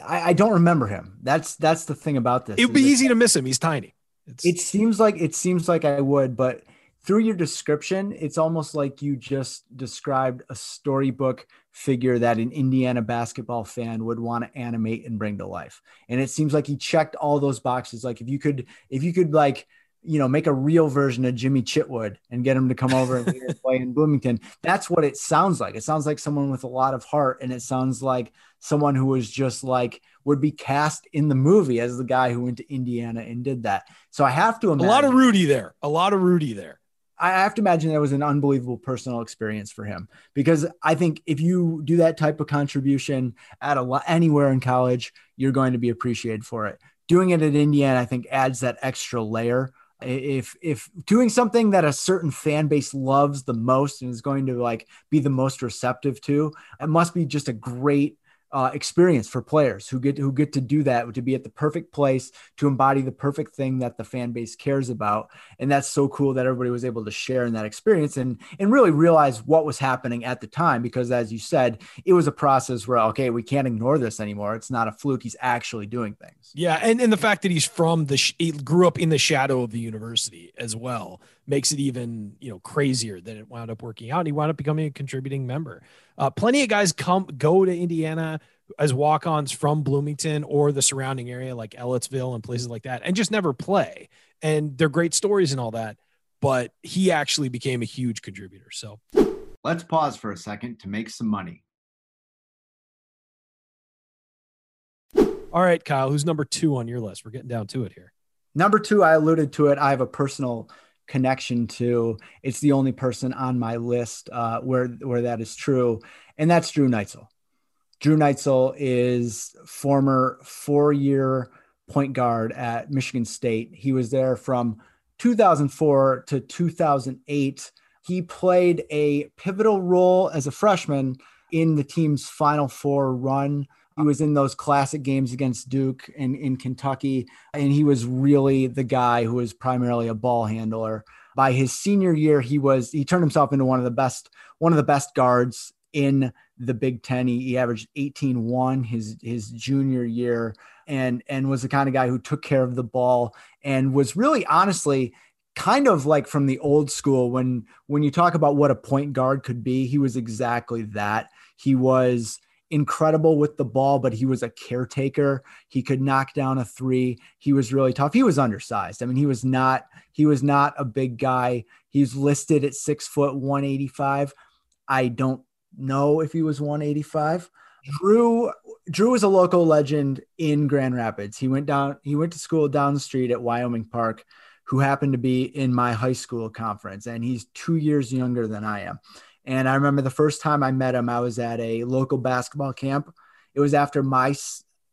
I, I don't remember him. That's that's the thing about this. It would be easy to miss him. He's tiny. It's, it seems like it seems like I would, but through your description, it's almost like you just described a storybook figure that an Indiana basketball fan would want to animate and bring to life. And it seems like he checked all those boxes. Like if you could, if you could like, you know, make a real version of Jimmy Chitwood and get him to come over and play in Bloomington. That's what it sounds like. It sounds like someone with a lot of heart, and it sounds like someone who was just like would be cast in the movie as the guy who went to Indiana and did that. So I have to imagine a lot of Rudy there. A lot of Rudy there. I have to imagine that was an unbelievable personal experience for him because I think if you do that type of contribution at a anywhere in college, you're going to be appreciated for it. Doing it at Indiana, I think, adds that extra layer. If if doing something that a certain fan base loves the most and is going to like be the most receptive to, it must be just a great uh, experience for players who get who get to do that to be at the perfect place to embody the perfect thing that the fan base cares about. And that's so cool that everybody was able to share in that experience and and really realize what was happening at the time because as you said it was a process where okay we can't ignore this anymore. It's not a fluke. He's actually doing things. Yeah. And and the fact that he's from the he grew up in the shadow of the university as well makes it even you know crazier that it wound up working out. And he wound up becoming a contributing member. Uh, plenty of guys come go to Indiana as walk-ons from Bloomington or the surrounding area, like Ellettsville and places like that, and just never play. And they're great stories and all that. But he actually became a huge contributor. So let's pause for a second to make some money. All right, Kyle, who's number two on your list? We're getting down to it here. Number two, I alluded to it. I have a personal connection to. It's the only person on my list uh, where where that is true, and that's Drew Neitzel. Drew Neitzel is former four-year point guard at Michigan State. He was there from 2004 to 2008. He played a pivotal role as a freshman in the team's Final Four run. He was in those classic games against Duke and in Kentucky, and he was really the guy who was primarily a ball handler. By his senior year, he was he turned himself into one of the best one of the best guards in the Big Ten. He, he averaged 18-1 his his junior year and and was the kind of guy who took care of the ball and was really honestly kind of like from the old school when when you talk about what a point guard could be he was exactly that he was incredible with the ball but he was a caretaker. He could knock down a three. He was really tough. He was undersized. I mean he was not he was not a big guy. He's listed at six foot 185 i don't know if he was 185 drew drew is a local legend in grand rapids. He went down he went to school down the street at wyoming park who happened to be in my high school conference, and he's two years younger than I am. And I remember the first time I met him, I was at a local basketball camp. It was after my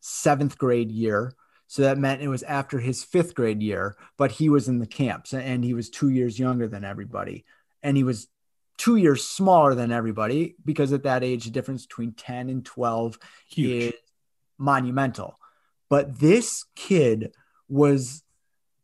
seventh grade year. So that meant it was after his fifth grade year, but he was in the camps and he was two years younger than everybody. And he was two years smaller than everybody because at that age, the difference between 10 and 12 Huge. is monumental. But this kid was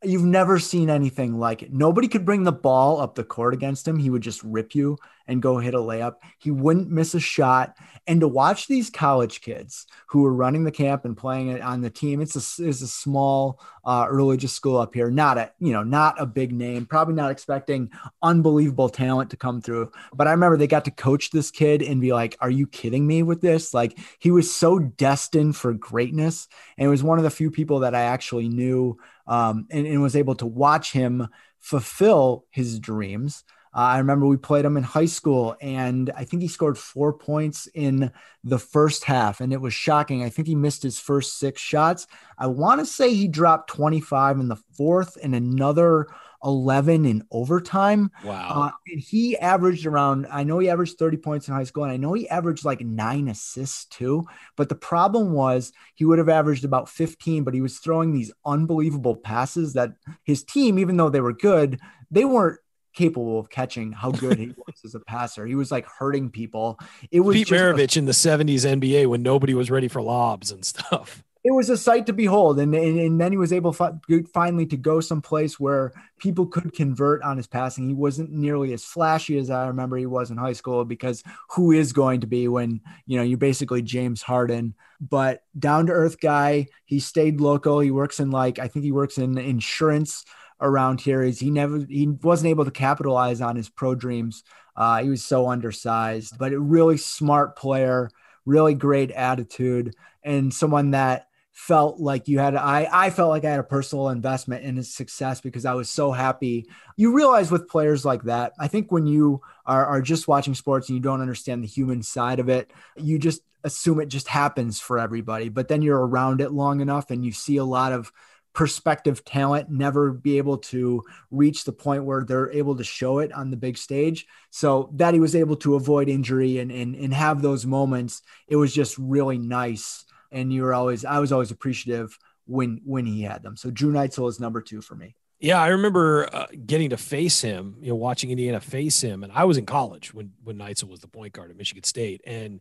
You've never seen anything like it. Nobody could bring the ball up the court against him. He would just rip you and go hit a layup. He wouldn't miss a shot. And to watch these college kids who were running the camp and playing it on the team, it's a, it's a small uh, religious school up here. Not a you know not a big name. Probably not expecting unbelievable talent to come through. But I remember they got to coach this kid and be like, "Are you kidding me with this?" Like he was so destined for greatness, and it was one of the few people that I actually knew um, and, and was able to watch him fulfill his dreams. Uh, I remember we played him in high school, and I think he scored four points in the first half, and it was shocking. I think he missed his first six shots. I want to say he dropped 25 in the fourth and another 11 in overtime. Wow. Uh, and he averaged around, I know he averaged 30 points in high school, and I know he averaged like nine assists too. But the problem was he would have averaged about 15, but he was throwing these unbelievable passes that his team, even though they were good, they weren't capable of catching how good he was as a passer. He was like hurting people. It was Pete Maravich a, in the 70s NBA when nobody was ready for lobs and stuff it was a sight to behold. And, and, and then he was able fi- finally to go someplace where people could convert on his passing. He wasn't nearly as flashy as I remember he was in high school because who is going to be when, you know, you're basically James Harden, but down to earth guy. He stayed local. He works in like, I think he works in insurance around here is he never, he wasn't able to capitalize on his pro dreams. Uh, he was so undersized, but a really smart player, really great attitude and someone that felt like you had I I felt like I had a personal investment in his success because I was so happy. You realize with players like that, I think when you are, are just watching sports and you don't understand the human side of it, you just assume it just happens for everybody. But then you're around it long enough and you see a lot of prospective talent never be able to reach the point where they're able to show it on the big stage. So that he was able to avoid injury and and, and have those moments, it was just really nice and you were always I was always appreciative when when he had them. So Drew Neitzel is number two for me. Yeah, I remember uh, getting to face him, you know, watching Indiana face him, and I was in college when when Neitzel was the point guard at Michigan State, and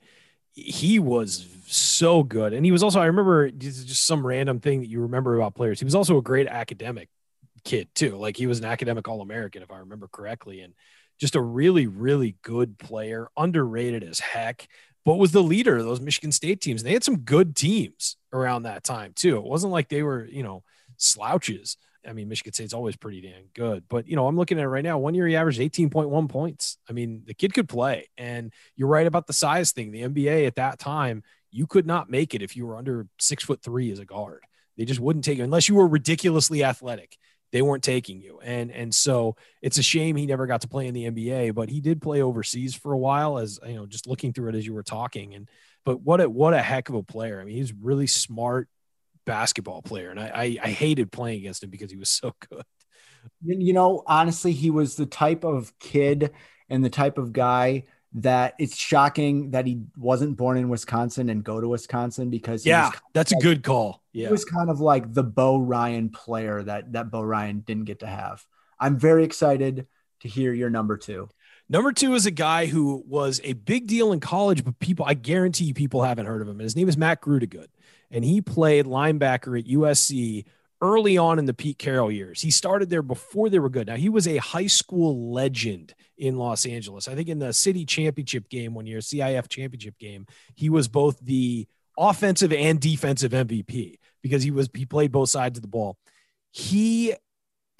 he was so good. And he was also, I remember just some random thing that you remember about players. He was also a great academic kid too. Like he was an academic All American, if I remember correctly, and just a really, really good player, underrated as heck but was the leader of those Michigan State teams. They had some good teams around that time too. It wasn't like they were, you know, slouches. I mean, Michigan State's always pretty damn good, but you know, I'm looking at it right now. One year he averaged 18.1 points. I mean, the kid could play, and you're right about the size thing. The NBA at that time, you could not make it if you were under six foot three as a guard. They just wouldn't take you unless you were ridiculously athletic they weren't taking you. And and so it's a shame he never got to play in the NBA, but he did play overseas for a while as you know, just looking through it as you were talking. And but what a what a heck of a player. I mean, he's really smart basketball player. And I, I, I hated playing against him because he was so good. You know, honestly, he was the type of kid and the type of guy that it's shocking that he wasn't born in Wisconsin and go to Wisconsin because yeah, that's like, a good call. Yeah, he was kind of like the Bo Ryan player that that Bo Ryan didn't get to have. I'm very excited to hear your number two. Number two is a guy who was a big deal in college, but people, I guarantee you, people haven't heard of him. And his name is Matt Grootegoed, and he played linebacker at USC early on in the Pete Carroll years. He started there before they were good. Now, he was a high school legend in Los Angeles. I think in the city championship game one year, CIF championship game, he was both the offensive and defensive MVP because he was he played both sides of the ball. He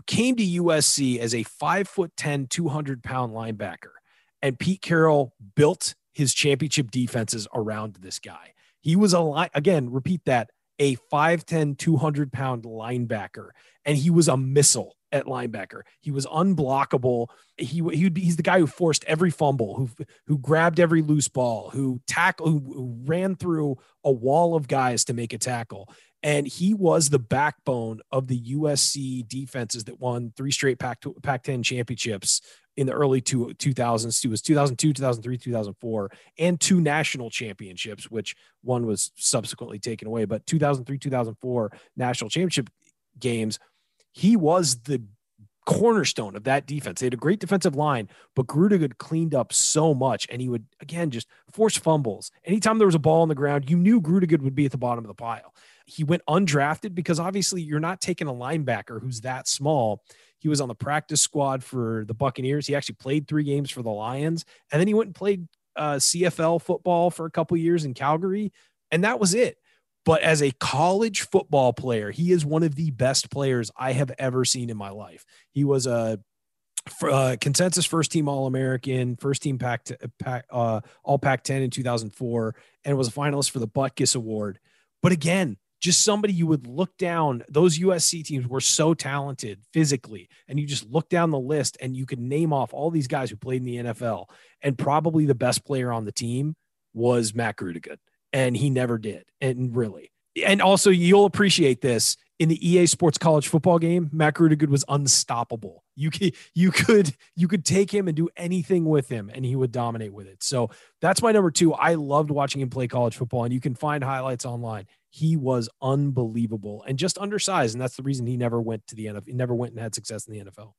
came to USC as a five foot 10, 200 pound linebacker. And Pete Carroll built his championship defenses around this guy. He was a line, again, repeat that, a 5'10, 200 pound linebacker. And he was a missile at linebacker. He was unblockable. He, he he's the guy who forced every fumble, who who grabbed every loose ball, who tackle, who, who ran through a wall of guys to make a tackle. And he was the backbone of the USC defenses that won three straight Pac, Pac 10 championships in the early two, 2000s. It was 2002, 2003, 2004, and two national championships, which one was subsequently taken away. But 2003, 2004 national championship games, he was the cornerstone of that defense. They had a great defensive line, but Grootegoed cleaned up so much, and he would again just force fumbles. Anytime there was a ball on the ground, you knew Grootegoed would be at the bottom of the pile. He went undrafted because obviously you're not taking a linebacker who's that small. He was on the practice squad for the Buccaneers. He actually played three games for the Lions, and then he went and played uh, CFL football for a couple years in Calgary, and that was it. But as a college football player, he is one of the best players I have ever seen in my life. He was a uh, consensus first team All American, first team Pac, uh, All Pac 10 in 2004, and was a finalist for the Butkus Award. But again, just somebody you would look down. Those USC teams were so talented physically, and you just look down the list and you could name off all these guys who played in the NFL. And probably the best player on the team was Matt Grootegoed and he never did. And really, and also you'll appreciate this in the EA Sports College football game. Matt Grootegoed was unstoppable. You could you could you could take him and do anything with him, and he would dominate with it. So that's my number two. I loved watching him play college football, and you can find highlights online. He was unbelievable and just undersized, and that's the reason he never went to the NFL. He never went and had success in the NFL.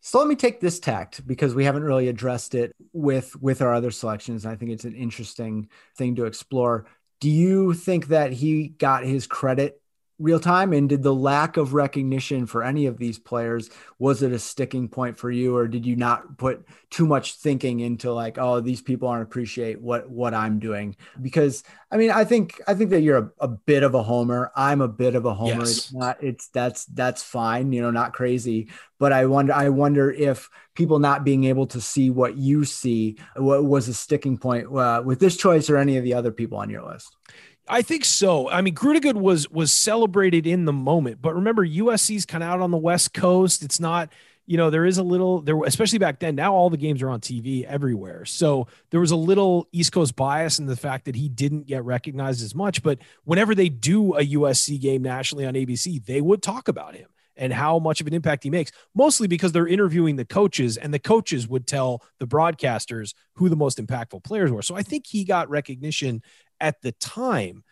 So let me take this tact because we haven't really addressed it with with our other selections. I think it's an interesting thing to explore. Do you think that he got his credit real time? And did the lack of recognition for any of these players was it a sticking point for you or did you not put too much thinking into like oh these people aren't appreciate what what i'm doing? Because i mean i think i think that you're a, a bit of a homer. I'm a bit of a homer. Yes. it's not it's that's that's fine you know not crazy. But i wonder i wonder if people not being able to see what you see what was a sticking point uh, with this choice or any of the other people on your list I think so. I mean, Grootegoed was was celebrated in the moment, but remember, USC's kind of out on the West Coast. It's not, you know, there is a little there, especially back then. Now all the games are on TV everywhere, so there was a little East Coast bias in the fact that he didn't get recognized as much. But whenever they do a USC game nationally on ABC, they would talk about him and how much of an impact he makes, mostly because they're interviewing the coaches and the coaches would tell the broadcasters who the most impactful players were. So I think he got recognition at the time.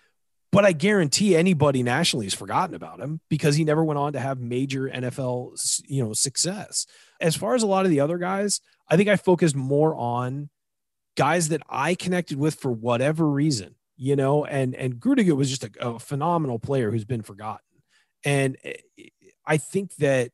But I guarantee anybody nationally has forgotten about him because he never went on to have major NFL, you know, success. As far as a lot of the other guys, I think I focused more on guys that I connected with for whatever reason, you know, and and Grootegoed was just a, a phenomenal player who's been forgotten. And eh, I think that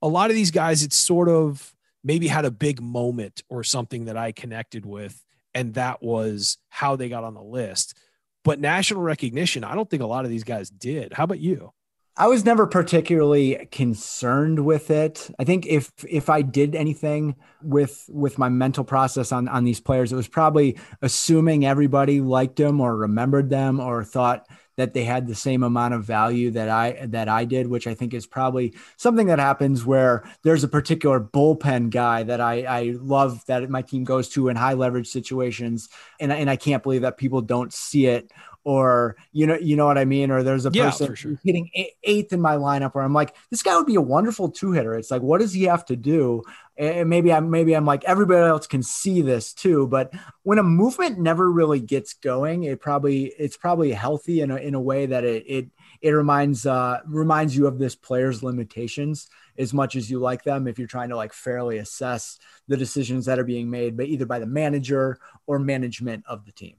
a lot of these guys, it's sort of maybe had a big moment or something that I connected with and that was how they got on the list. But national recognition, I don't think a lot of these guys did. How about you? I was never particularly concerned with it. I think if if I did anything with with my mental process on on these players, it was probably assuming everybody liked them or remembered them or thought that they had the same amount of value that I that I did, which I think is probably something that happens where there's a particular bullpen guy that I, I love that my team goes to in high leverage situations, and and I can't believe that people don't see it or you know you know what I mean? Or there's a yeah, person sure. hitting eighth in my lineup where I'm like this guy would be a wonderful two hitter it's like what does he have to do? And maybe I'm maybe I'm like everybody else can see this too but when a movement never really gets going it probably it's probably healthy in a, in a way that it it it reminds uh reminds you of this player's limitations as much as you like them if you're trying to like fairly assess the decisions that are being made but either by the manager or management of the team.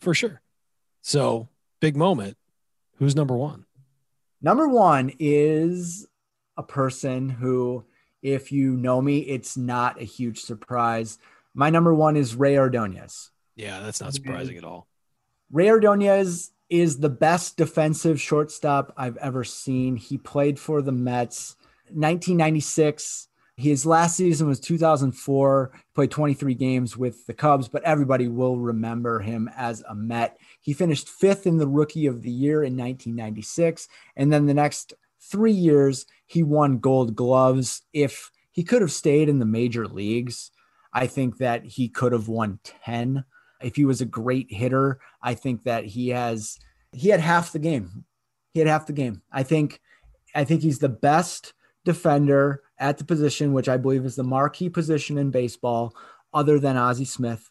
For sure so big moment. Who's number one? Number one is a person who, if you know me, it's not a huge surprise. My number one is Rey Ordonez. Yeah, that's not mm-hmm. surprising at all. Rey Ordonez is the best defensive shortstop I've ever seen. He played for the Mets 1996. His last season was 2004. Played 23 games with the Cubs, but everybody will remember him as a Met. He finished fifth in the Rookie of the Year in 1996, and then the next three years he won Gold Gloves. If he could have stayed in the major leagues, I think that he could have won 10 if he was a great hitter, I think that he has he had half the game. He had half the game. I think I think he's the best defender at the position, which I believe is the marquee position in baseball, other than Ozzie Smith.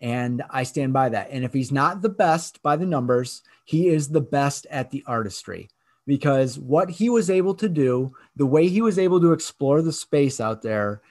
And I stand by that. And if he's not the best by the numbers, he is the best at the artistry because what he was able to do, the way he was able to explore the space out there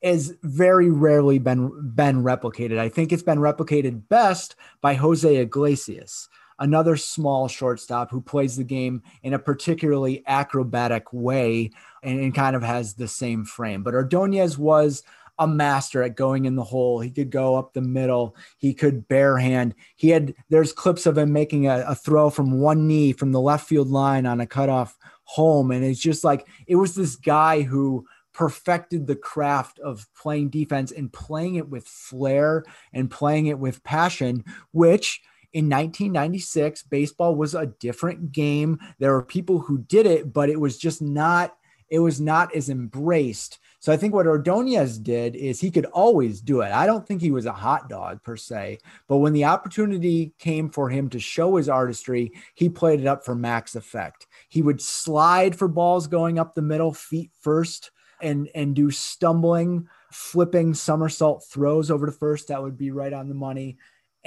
is very rarely been been replicated. I think it's been replicated best by Jose Iglesias, another small shortstop who plays the game in a particularly acrobatic way and, and kind of has the same frame. But Ordonez was a master at going in the hole. He could go up the middle. He could barehand. He had there's clips of him making a, a throw from one knee from the left field line on a cutoff home, and it's just like it was this guy who perfected the craft of playing defense and playing it with flair and playing it with passion, which in 1996, baseball was a different game. There were people who did it, but it was just not, it was not as embraced. So I think what Ordonez did is he could always do it. I don't think he was a hot dog per se, but when the opportunity came for him to show his artistry, he played it up for max effect. He would slide for balls going up the middle, feet first and and do stumbling, flipping somersault throws over to first. That would be right on the money.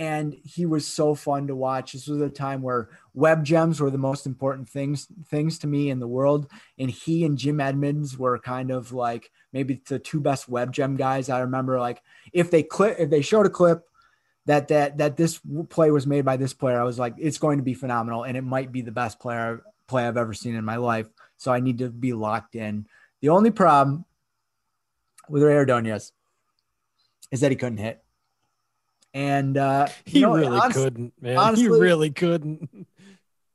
And he was so fun to watch. This was a time where web gems were the most important things things to me in the world. And he and Jim Edmonds were kind of like maybe the two best web gem guys. I remember like if they clip if they showed a clip that that that this play was made by this player, I was like, it's going to be phenomenal, and it might be the best player play I've ever seen in my life. So I need to be locked in. The only problem with Rey Ordonez is that he couldn't hit. And uh, he know, really honest, couldn't, man. Honestly, he really couldn't.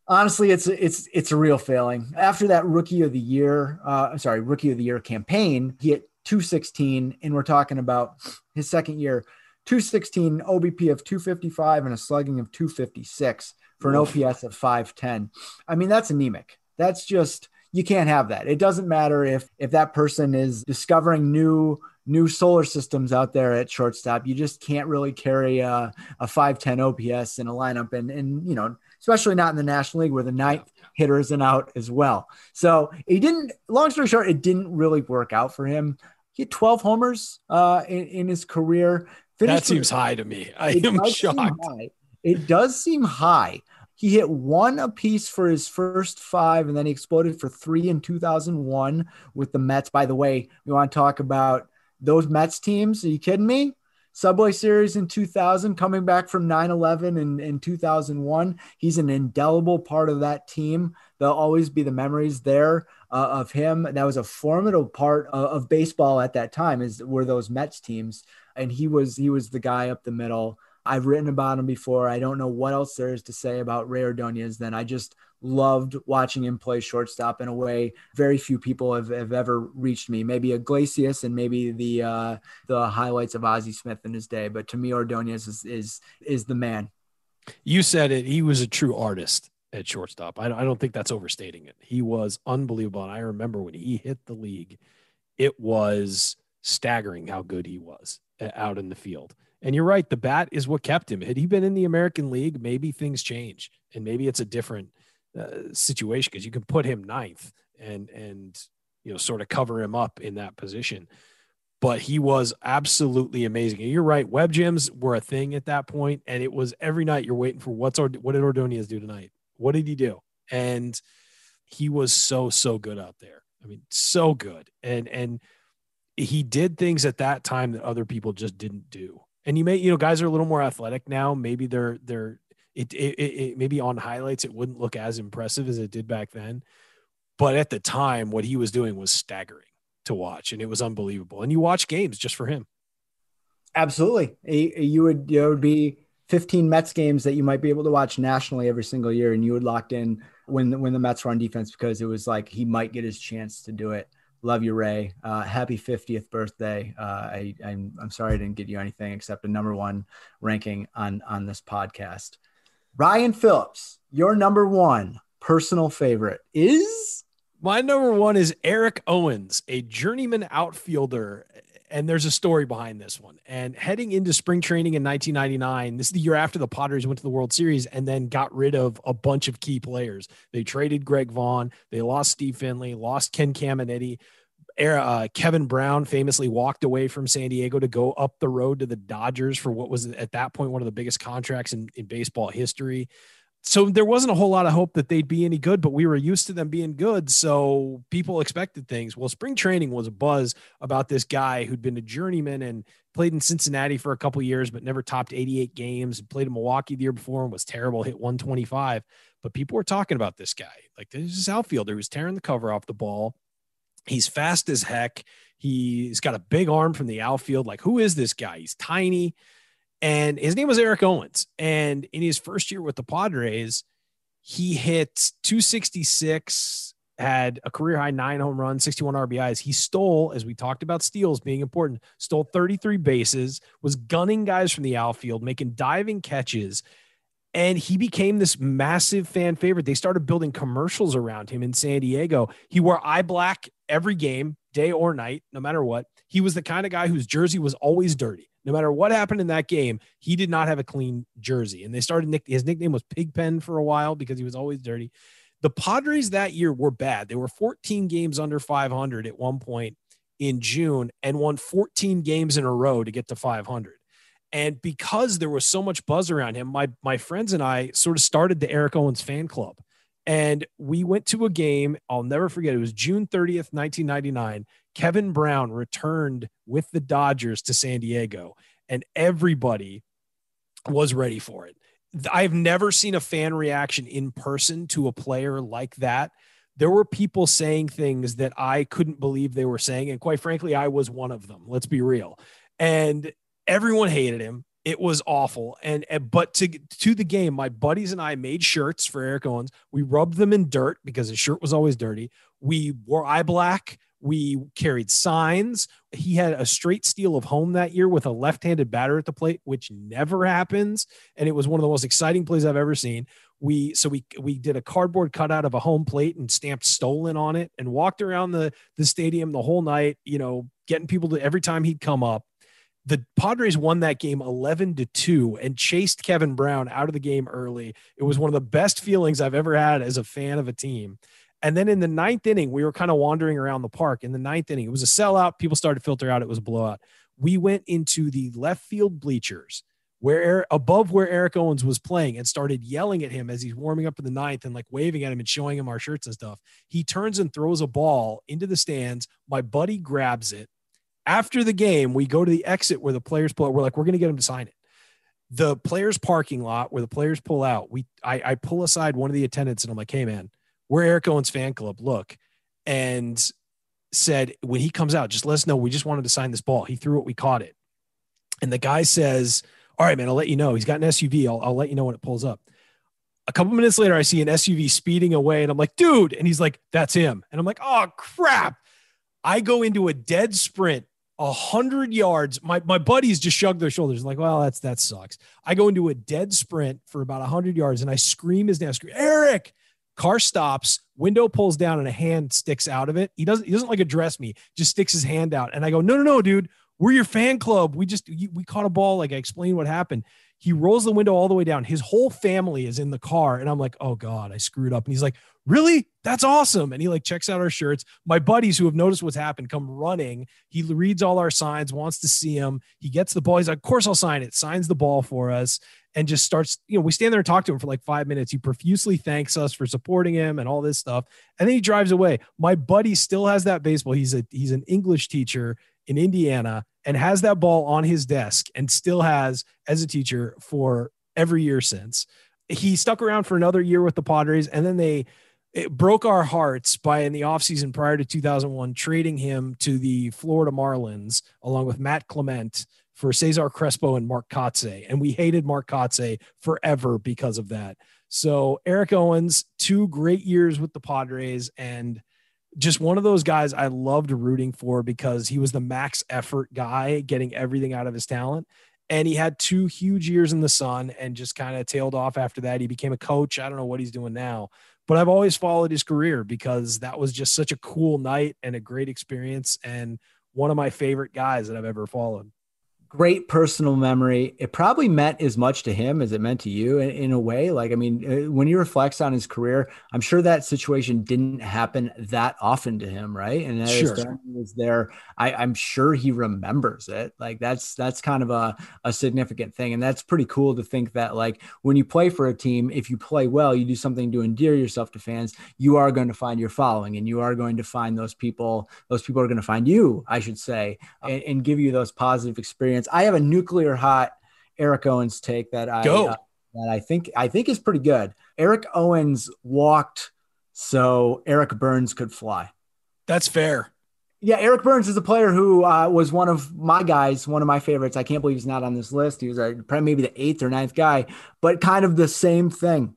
honestly, it's it's it's a real failing. After that rookie of the year, uh, I'm sorry, rookie of the year campaign, he hit 216, and we're talking about his second year, 216 OBP of 255 and a slugging of 256 for an OPS of 510. I mean, that's anemic. That's just you can't have that. It doesn't matter if if that person is discovering new new solar systems out there at shortstop. You just can't really carry a, a 510 OPS in a lineup and and you know, especially not in the National League where the ninth hitter isn't out as well. So he didn't long story short, it didn't really work out for him. He had 12 homers uh, in, in his career. Finished that seems with, high to me. I am shocked. It does seem high. He hit one apiece for his first five, and then he exploded for three in 2001 with the Mets. By the way, we want to talk about those Mets teams. Are you kidding me? Subway Series in 2000, coming back from 9 11 in, in 2001. He's an indelible part of that team. There'll always be the memories there uh, of him. That was a formidable part of, of baseball at that time, is were those Mets teams. And he was he was the guy up the middle I've written about him before. I don't know what else there is to say about Rey Ordonez. Then I just loved watching him play shortstop in a way very few people have, have ever reached me. Maybe Iglesias and maybe the uh, the highlights of Ozzie Smith in his day, but to me, Ordonez is is is the man. You said it. He was a true artist at shortstop. I, I don't think that's overstating it. He was unbelievable. And I remember when he hit the league, it was staggering how good he was uh, out in the field. And you're right, the bat is what kept him. Had he been in the American League, maybe things change, and maybe it's a different uh, situation because you can put him ninth and and you know sort of cover him up in that position. But he was absolutely amazing. And you're right, web gems were a thing at that point, and it was every night you're waiting for what's what did Ordonez do tonight? What did he do? And he was so so good out there. I mean, so good, and and he did things at that time that other people just didn't do and you may you know guys are a little more athletic now maybe they're they're It, it, it maybe on highlights it wouldn't look as impressive as it did back then, but at the time, what he was doing was staggering to watch, and it was unbelievable. And you watch games just for him. Absolutely, you would there would be 15 Mets games that you might be able to watch nationally every single year, and you would locked in when when the Mets were on defense because it was like he might get his chance to do it. Love you, Rey. Uh, happy 50th birthday. Uh, I, I'm, I'm sorry I didn't get you anything except a number one ranking on on this podcast. Ryan Phillips, your number one personal favorite is my number one is Eric Owens, a journeyman outfielder and there's a story behind this one. And heading into spring training in 1999, this is the year after the Padres went to the World Series and then got rid of a bunch of key players. They traded Greg Vaughn, they lost Steve Finley, lost Ken Caminiti. Uh, Kevin Brown famously walked away from San Diego to go up the road to the Dodgers for what was at that point one of the biggest contracts in, in baseball history so there wasn't a whole lot of hope that they'd be any good, but we were used to them being good. So people expected things. Well, spring training was a buzz about this guy who'd been a journeyman and played in Cincinnati for a couple years, but never topped 88 games. Played in Milwaukee the year before and was terrible, hit 125. But people were talking about this guy. Like this is outfielder who's tearing the cover off the ball. He's fast as heck. He's got a big arm from the outfield. Like, who is this guy? He's tiny and his name was Eric Owens. And in his first year with the Padres, he hit 266, had a career high nine home runs, 61 RBIs. He stole, as we talked about steals being important, stole 33 bases, was gunning guys from the outfield, making diving catches. And he became this massive fan favorite. They started building commercials around him in San Diego. He wore eye black every game, day or night, no matter what. He was the kind of guy whose jersey was always dirty no matter what happened in that game, he did not have a clean jersey. And they started nick his nickname was Pigpen for a while because he was always dirty. The Padres that year were bad. They were 14 games under 500 at one point in June and won 14 games in a row to get to 500. And because there was so much buzz around him, my my friends and I sort of started the Eric Owens fan club. And we went to a game, I'll never forget. It was June 30th, 1999. Kevin Brown returned with the Dodgers to San Diego, and everybody was ready for it. I've never seen a fan reaction in person to a player like that. There were people saying things that I couldn't believe they were saying. And quite frankly, I was one of them. Let's be real. And everyone hated him. It was awful. And, and, but to to the game, my buddies and I made shirts for Eric Owens. We rubbed them in dirt because his shirt was always dirty. We wore eye black. We carried signs. He had a straight steal of home that year with a left-handed batter at the plate, which never happens. And it was one of the most exciting plays I've ever seen. We so we we did a cardboard cutout of a home plate and stamped stolen on it and walked around the the stadium the whole night, you know, getting people to every time he'd come up the Padres won that game 11 to 2 and chased Kevin Brown out of the game early. It was one of the best feelings I've ever had as a fan of a team. And then in the ninth inning, we were kind of wandering around the park. In the ninth inning, it was a sellout. People started to filter out. It was a blowout. We went into the left field bleachers where above where Eric Owens was playing and started yelling at him as he's warming up in the ninth and like waving at him and showing him our shirts and stuff. He turns and throws a ball into the stands. My buddy grabs it after the game, we go to the exit where the players pull out. We're like, we're going to get him to sign it. The players' parking lot where the players pull out, we I, I pull aside one of the attendants and I'm like, hey man, we're Eric Owens fan club. Look, and said when he comes out, just let us know. We just wanted to sign this ball. He threw it, we caught it. And the guy says, All right, man, I'll let you know. He's got an SUV. I'll, I'll let you know when it pulls up. A couple minutes later, I see an SUV speeding away, and I'm like, dude. And he's like, That's him. And I'm like, Oh, crap. I go into a dead sprint a hundred yards. My my buddies just shrugged their shoulders, like, well, that's that sucks. I go into a dead sprint for about a hundred yards and I scream his name, scream, Eric. Car stops, window pulls down, and a hand sticks out of it. He doesn't he doesn't like address me, just sticks his hand out. And I go, no, no, no, dude, we're your fan club. We just we caught a ball. Like I explained what happened. He rolls the window all the way down. His whole family is in the car. And I'm like, oh God, I screwed up. And he's like, really? That's awesome. And he like checks out our shirts. My buddies who have noticed what's happened come running. He reads all our signs, wants to see him. He gets the ball. He's like, of course I'll sign it, signs the ball for us and just starts, you know, we stand there and talk to him for like five minutes. He profusely thanks us for supporting him and all this stuff. And then he drives away. My buddy still has that baseball. He's a he's an English teacher in Indiana and has that ball on his desk and still has as a teacher for every year since. he stuck around for another year with the Padres, and then they it broke our hearts by in the offseason prior to 2001 trading him to the Florida Marlins along with Matt Clement for Cesar Crespo and Mark Kotsay. And we hated Mark Kotsay forever because of that. So Eric Owens, two great years with the Padres and just one of those guys I loved rooting for because he was the max effort guy, getting everything out of his talent. And he had two huge years in the sun and just kind of tailed off after that. He became a coach. I don't know what he's doing now, but I've always followed his career because that was just such a cool night and a great experience and one of my favorite guys that I've ever followed great personal memory. It probably meant as much to him as it meant to you in, in, a way. Like, I mean, uh, when he reflects on his career, I'm sure that situation didn't happen that often to him, right? And as sure. was there, I, am sure he remembers it. Like, that's that's kind of a, a significant thing, and that's pretty cool to think that like when you play for a team, if you play well, you do something to endear yourself to fans, you are going to find your following, and you are going to find those people. Those people are going to find you, I should say, and, and give you those positive experiences I have a nuclear hot Eric Owens take that I uh, that I think I think is pretty good. Eric Owens walked so Eric Byrnes could fly. That's fair. Yeah, Eric Byrnes is a player who uh, was one of my guys, one of my favorites. I can't believe he's not on this list. He was a, probably maybe the eighth or ninth guy, but kind of the same thing.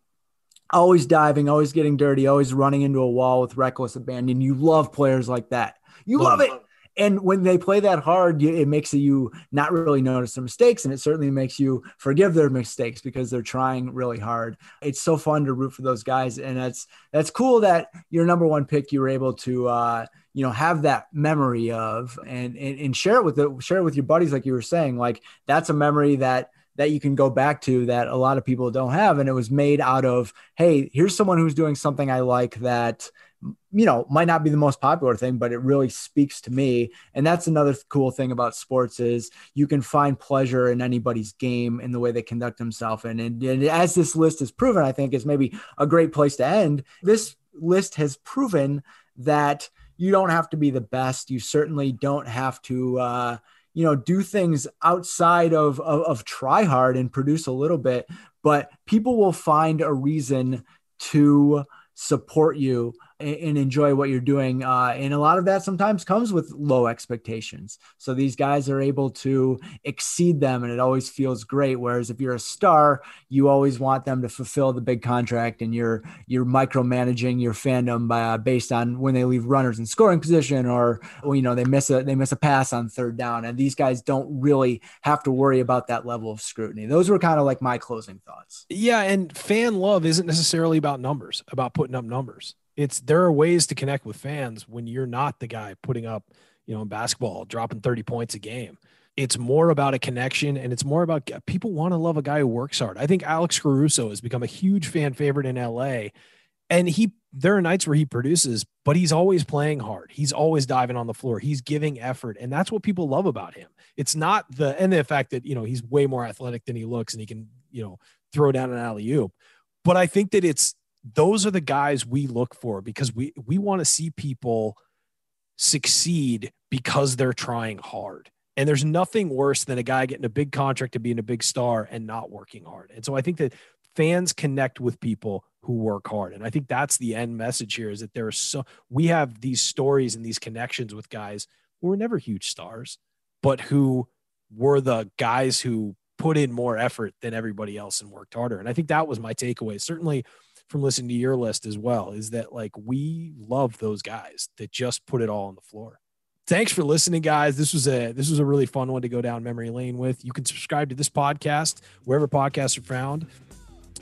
Always diving, always getting dirty, always running into a wall with reckless abandon. You love players like that. You love, love it and when they play that hard, it makes you not really notice their mistakes, and it certainly makes you forgive their mistakes because they're trying really hard. It's so fun to root for those guys, and that's that's cool that your number one pick you were able to uh, you know have that memory of and, and and share it with the share it with your buddies, like you were saying. Like that's a memory that that you can go back to that a lot of people don't have, and it was made out of hey, here's someone who's doing something I like that you know, might not be the most popular thing, but it really speaks to me. And that's another cool thing about sports is you can find pleasure in anybody's game in the way they conduct themselves. And, and, and as this list has proven, I think is maybe a great place to end. This list has proven that you don't have to be the best. You certainly don't have to, uh, you know, do things outside of, of, of try hard and produce a little bit, but people will find a reason to support you and enjoy what you're doing. Uh, and a lot of that sometimes comes with low expectations. So these guys are able to exceed them, and it always feels great. Whereas if you're a star, you always want them to fulfill the big contract, and you're you're micromanaging your fandom by, uh, based on when they leave runners in scoring position, or you know they miss a they miss a pass on third down. And these guys don't really have to worry about that level of scrutiny. Those were kind of like my closing thoughts. Yeah, and fan love isn't necessarily about numbers, about putting up numbers it's there are ways to connect with fans when you're not the guy putting up, you know, in basketball, dropping 30 points a game. It's more about a connection and it's more about people want to love a guy who works hard. I think Alex Caruso has become a huge fan favorite in LA. And he there are nights where he produces, but he's always playing hard. He's always diving on the floor. He's giving effort. And that's what people love about him. It's not the and the fact that, you know, he's way more athletic than he looks and he can, you know, throw down an alley oop. But I think that it's those are the guys we look for because we we want to see people succeed because they're trying hard. And there's nothing worse than a guy getting a big contract to being a big star and not working hard. And so I think that fans connect with people who work hard. And I think that's the end message here is that there are so we have these stories and these connections with guys who were never huge stars, but who were the guys who put in more effort than everybody else and worked harder. And I think that was my takeaway. Certainly from listening to your list as well is that like we love those guys that just put it all on the floor. Thanks for listening, guys. This was a this was a really fun one to go down memory lane with. You can subscribe to this podcast wherever podcasts are found.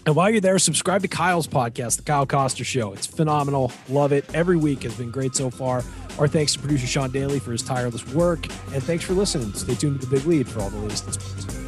And while you're there, subscribe to Kyle's podcast, The Kyle Koster Show. It's phenomenal. Love it. Every week has been great so far. Our thanks to producer Sean Daly for his tireless work. And thanks for listening. Stay tuned to the big lead for all the latest.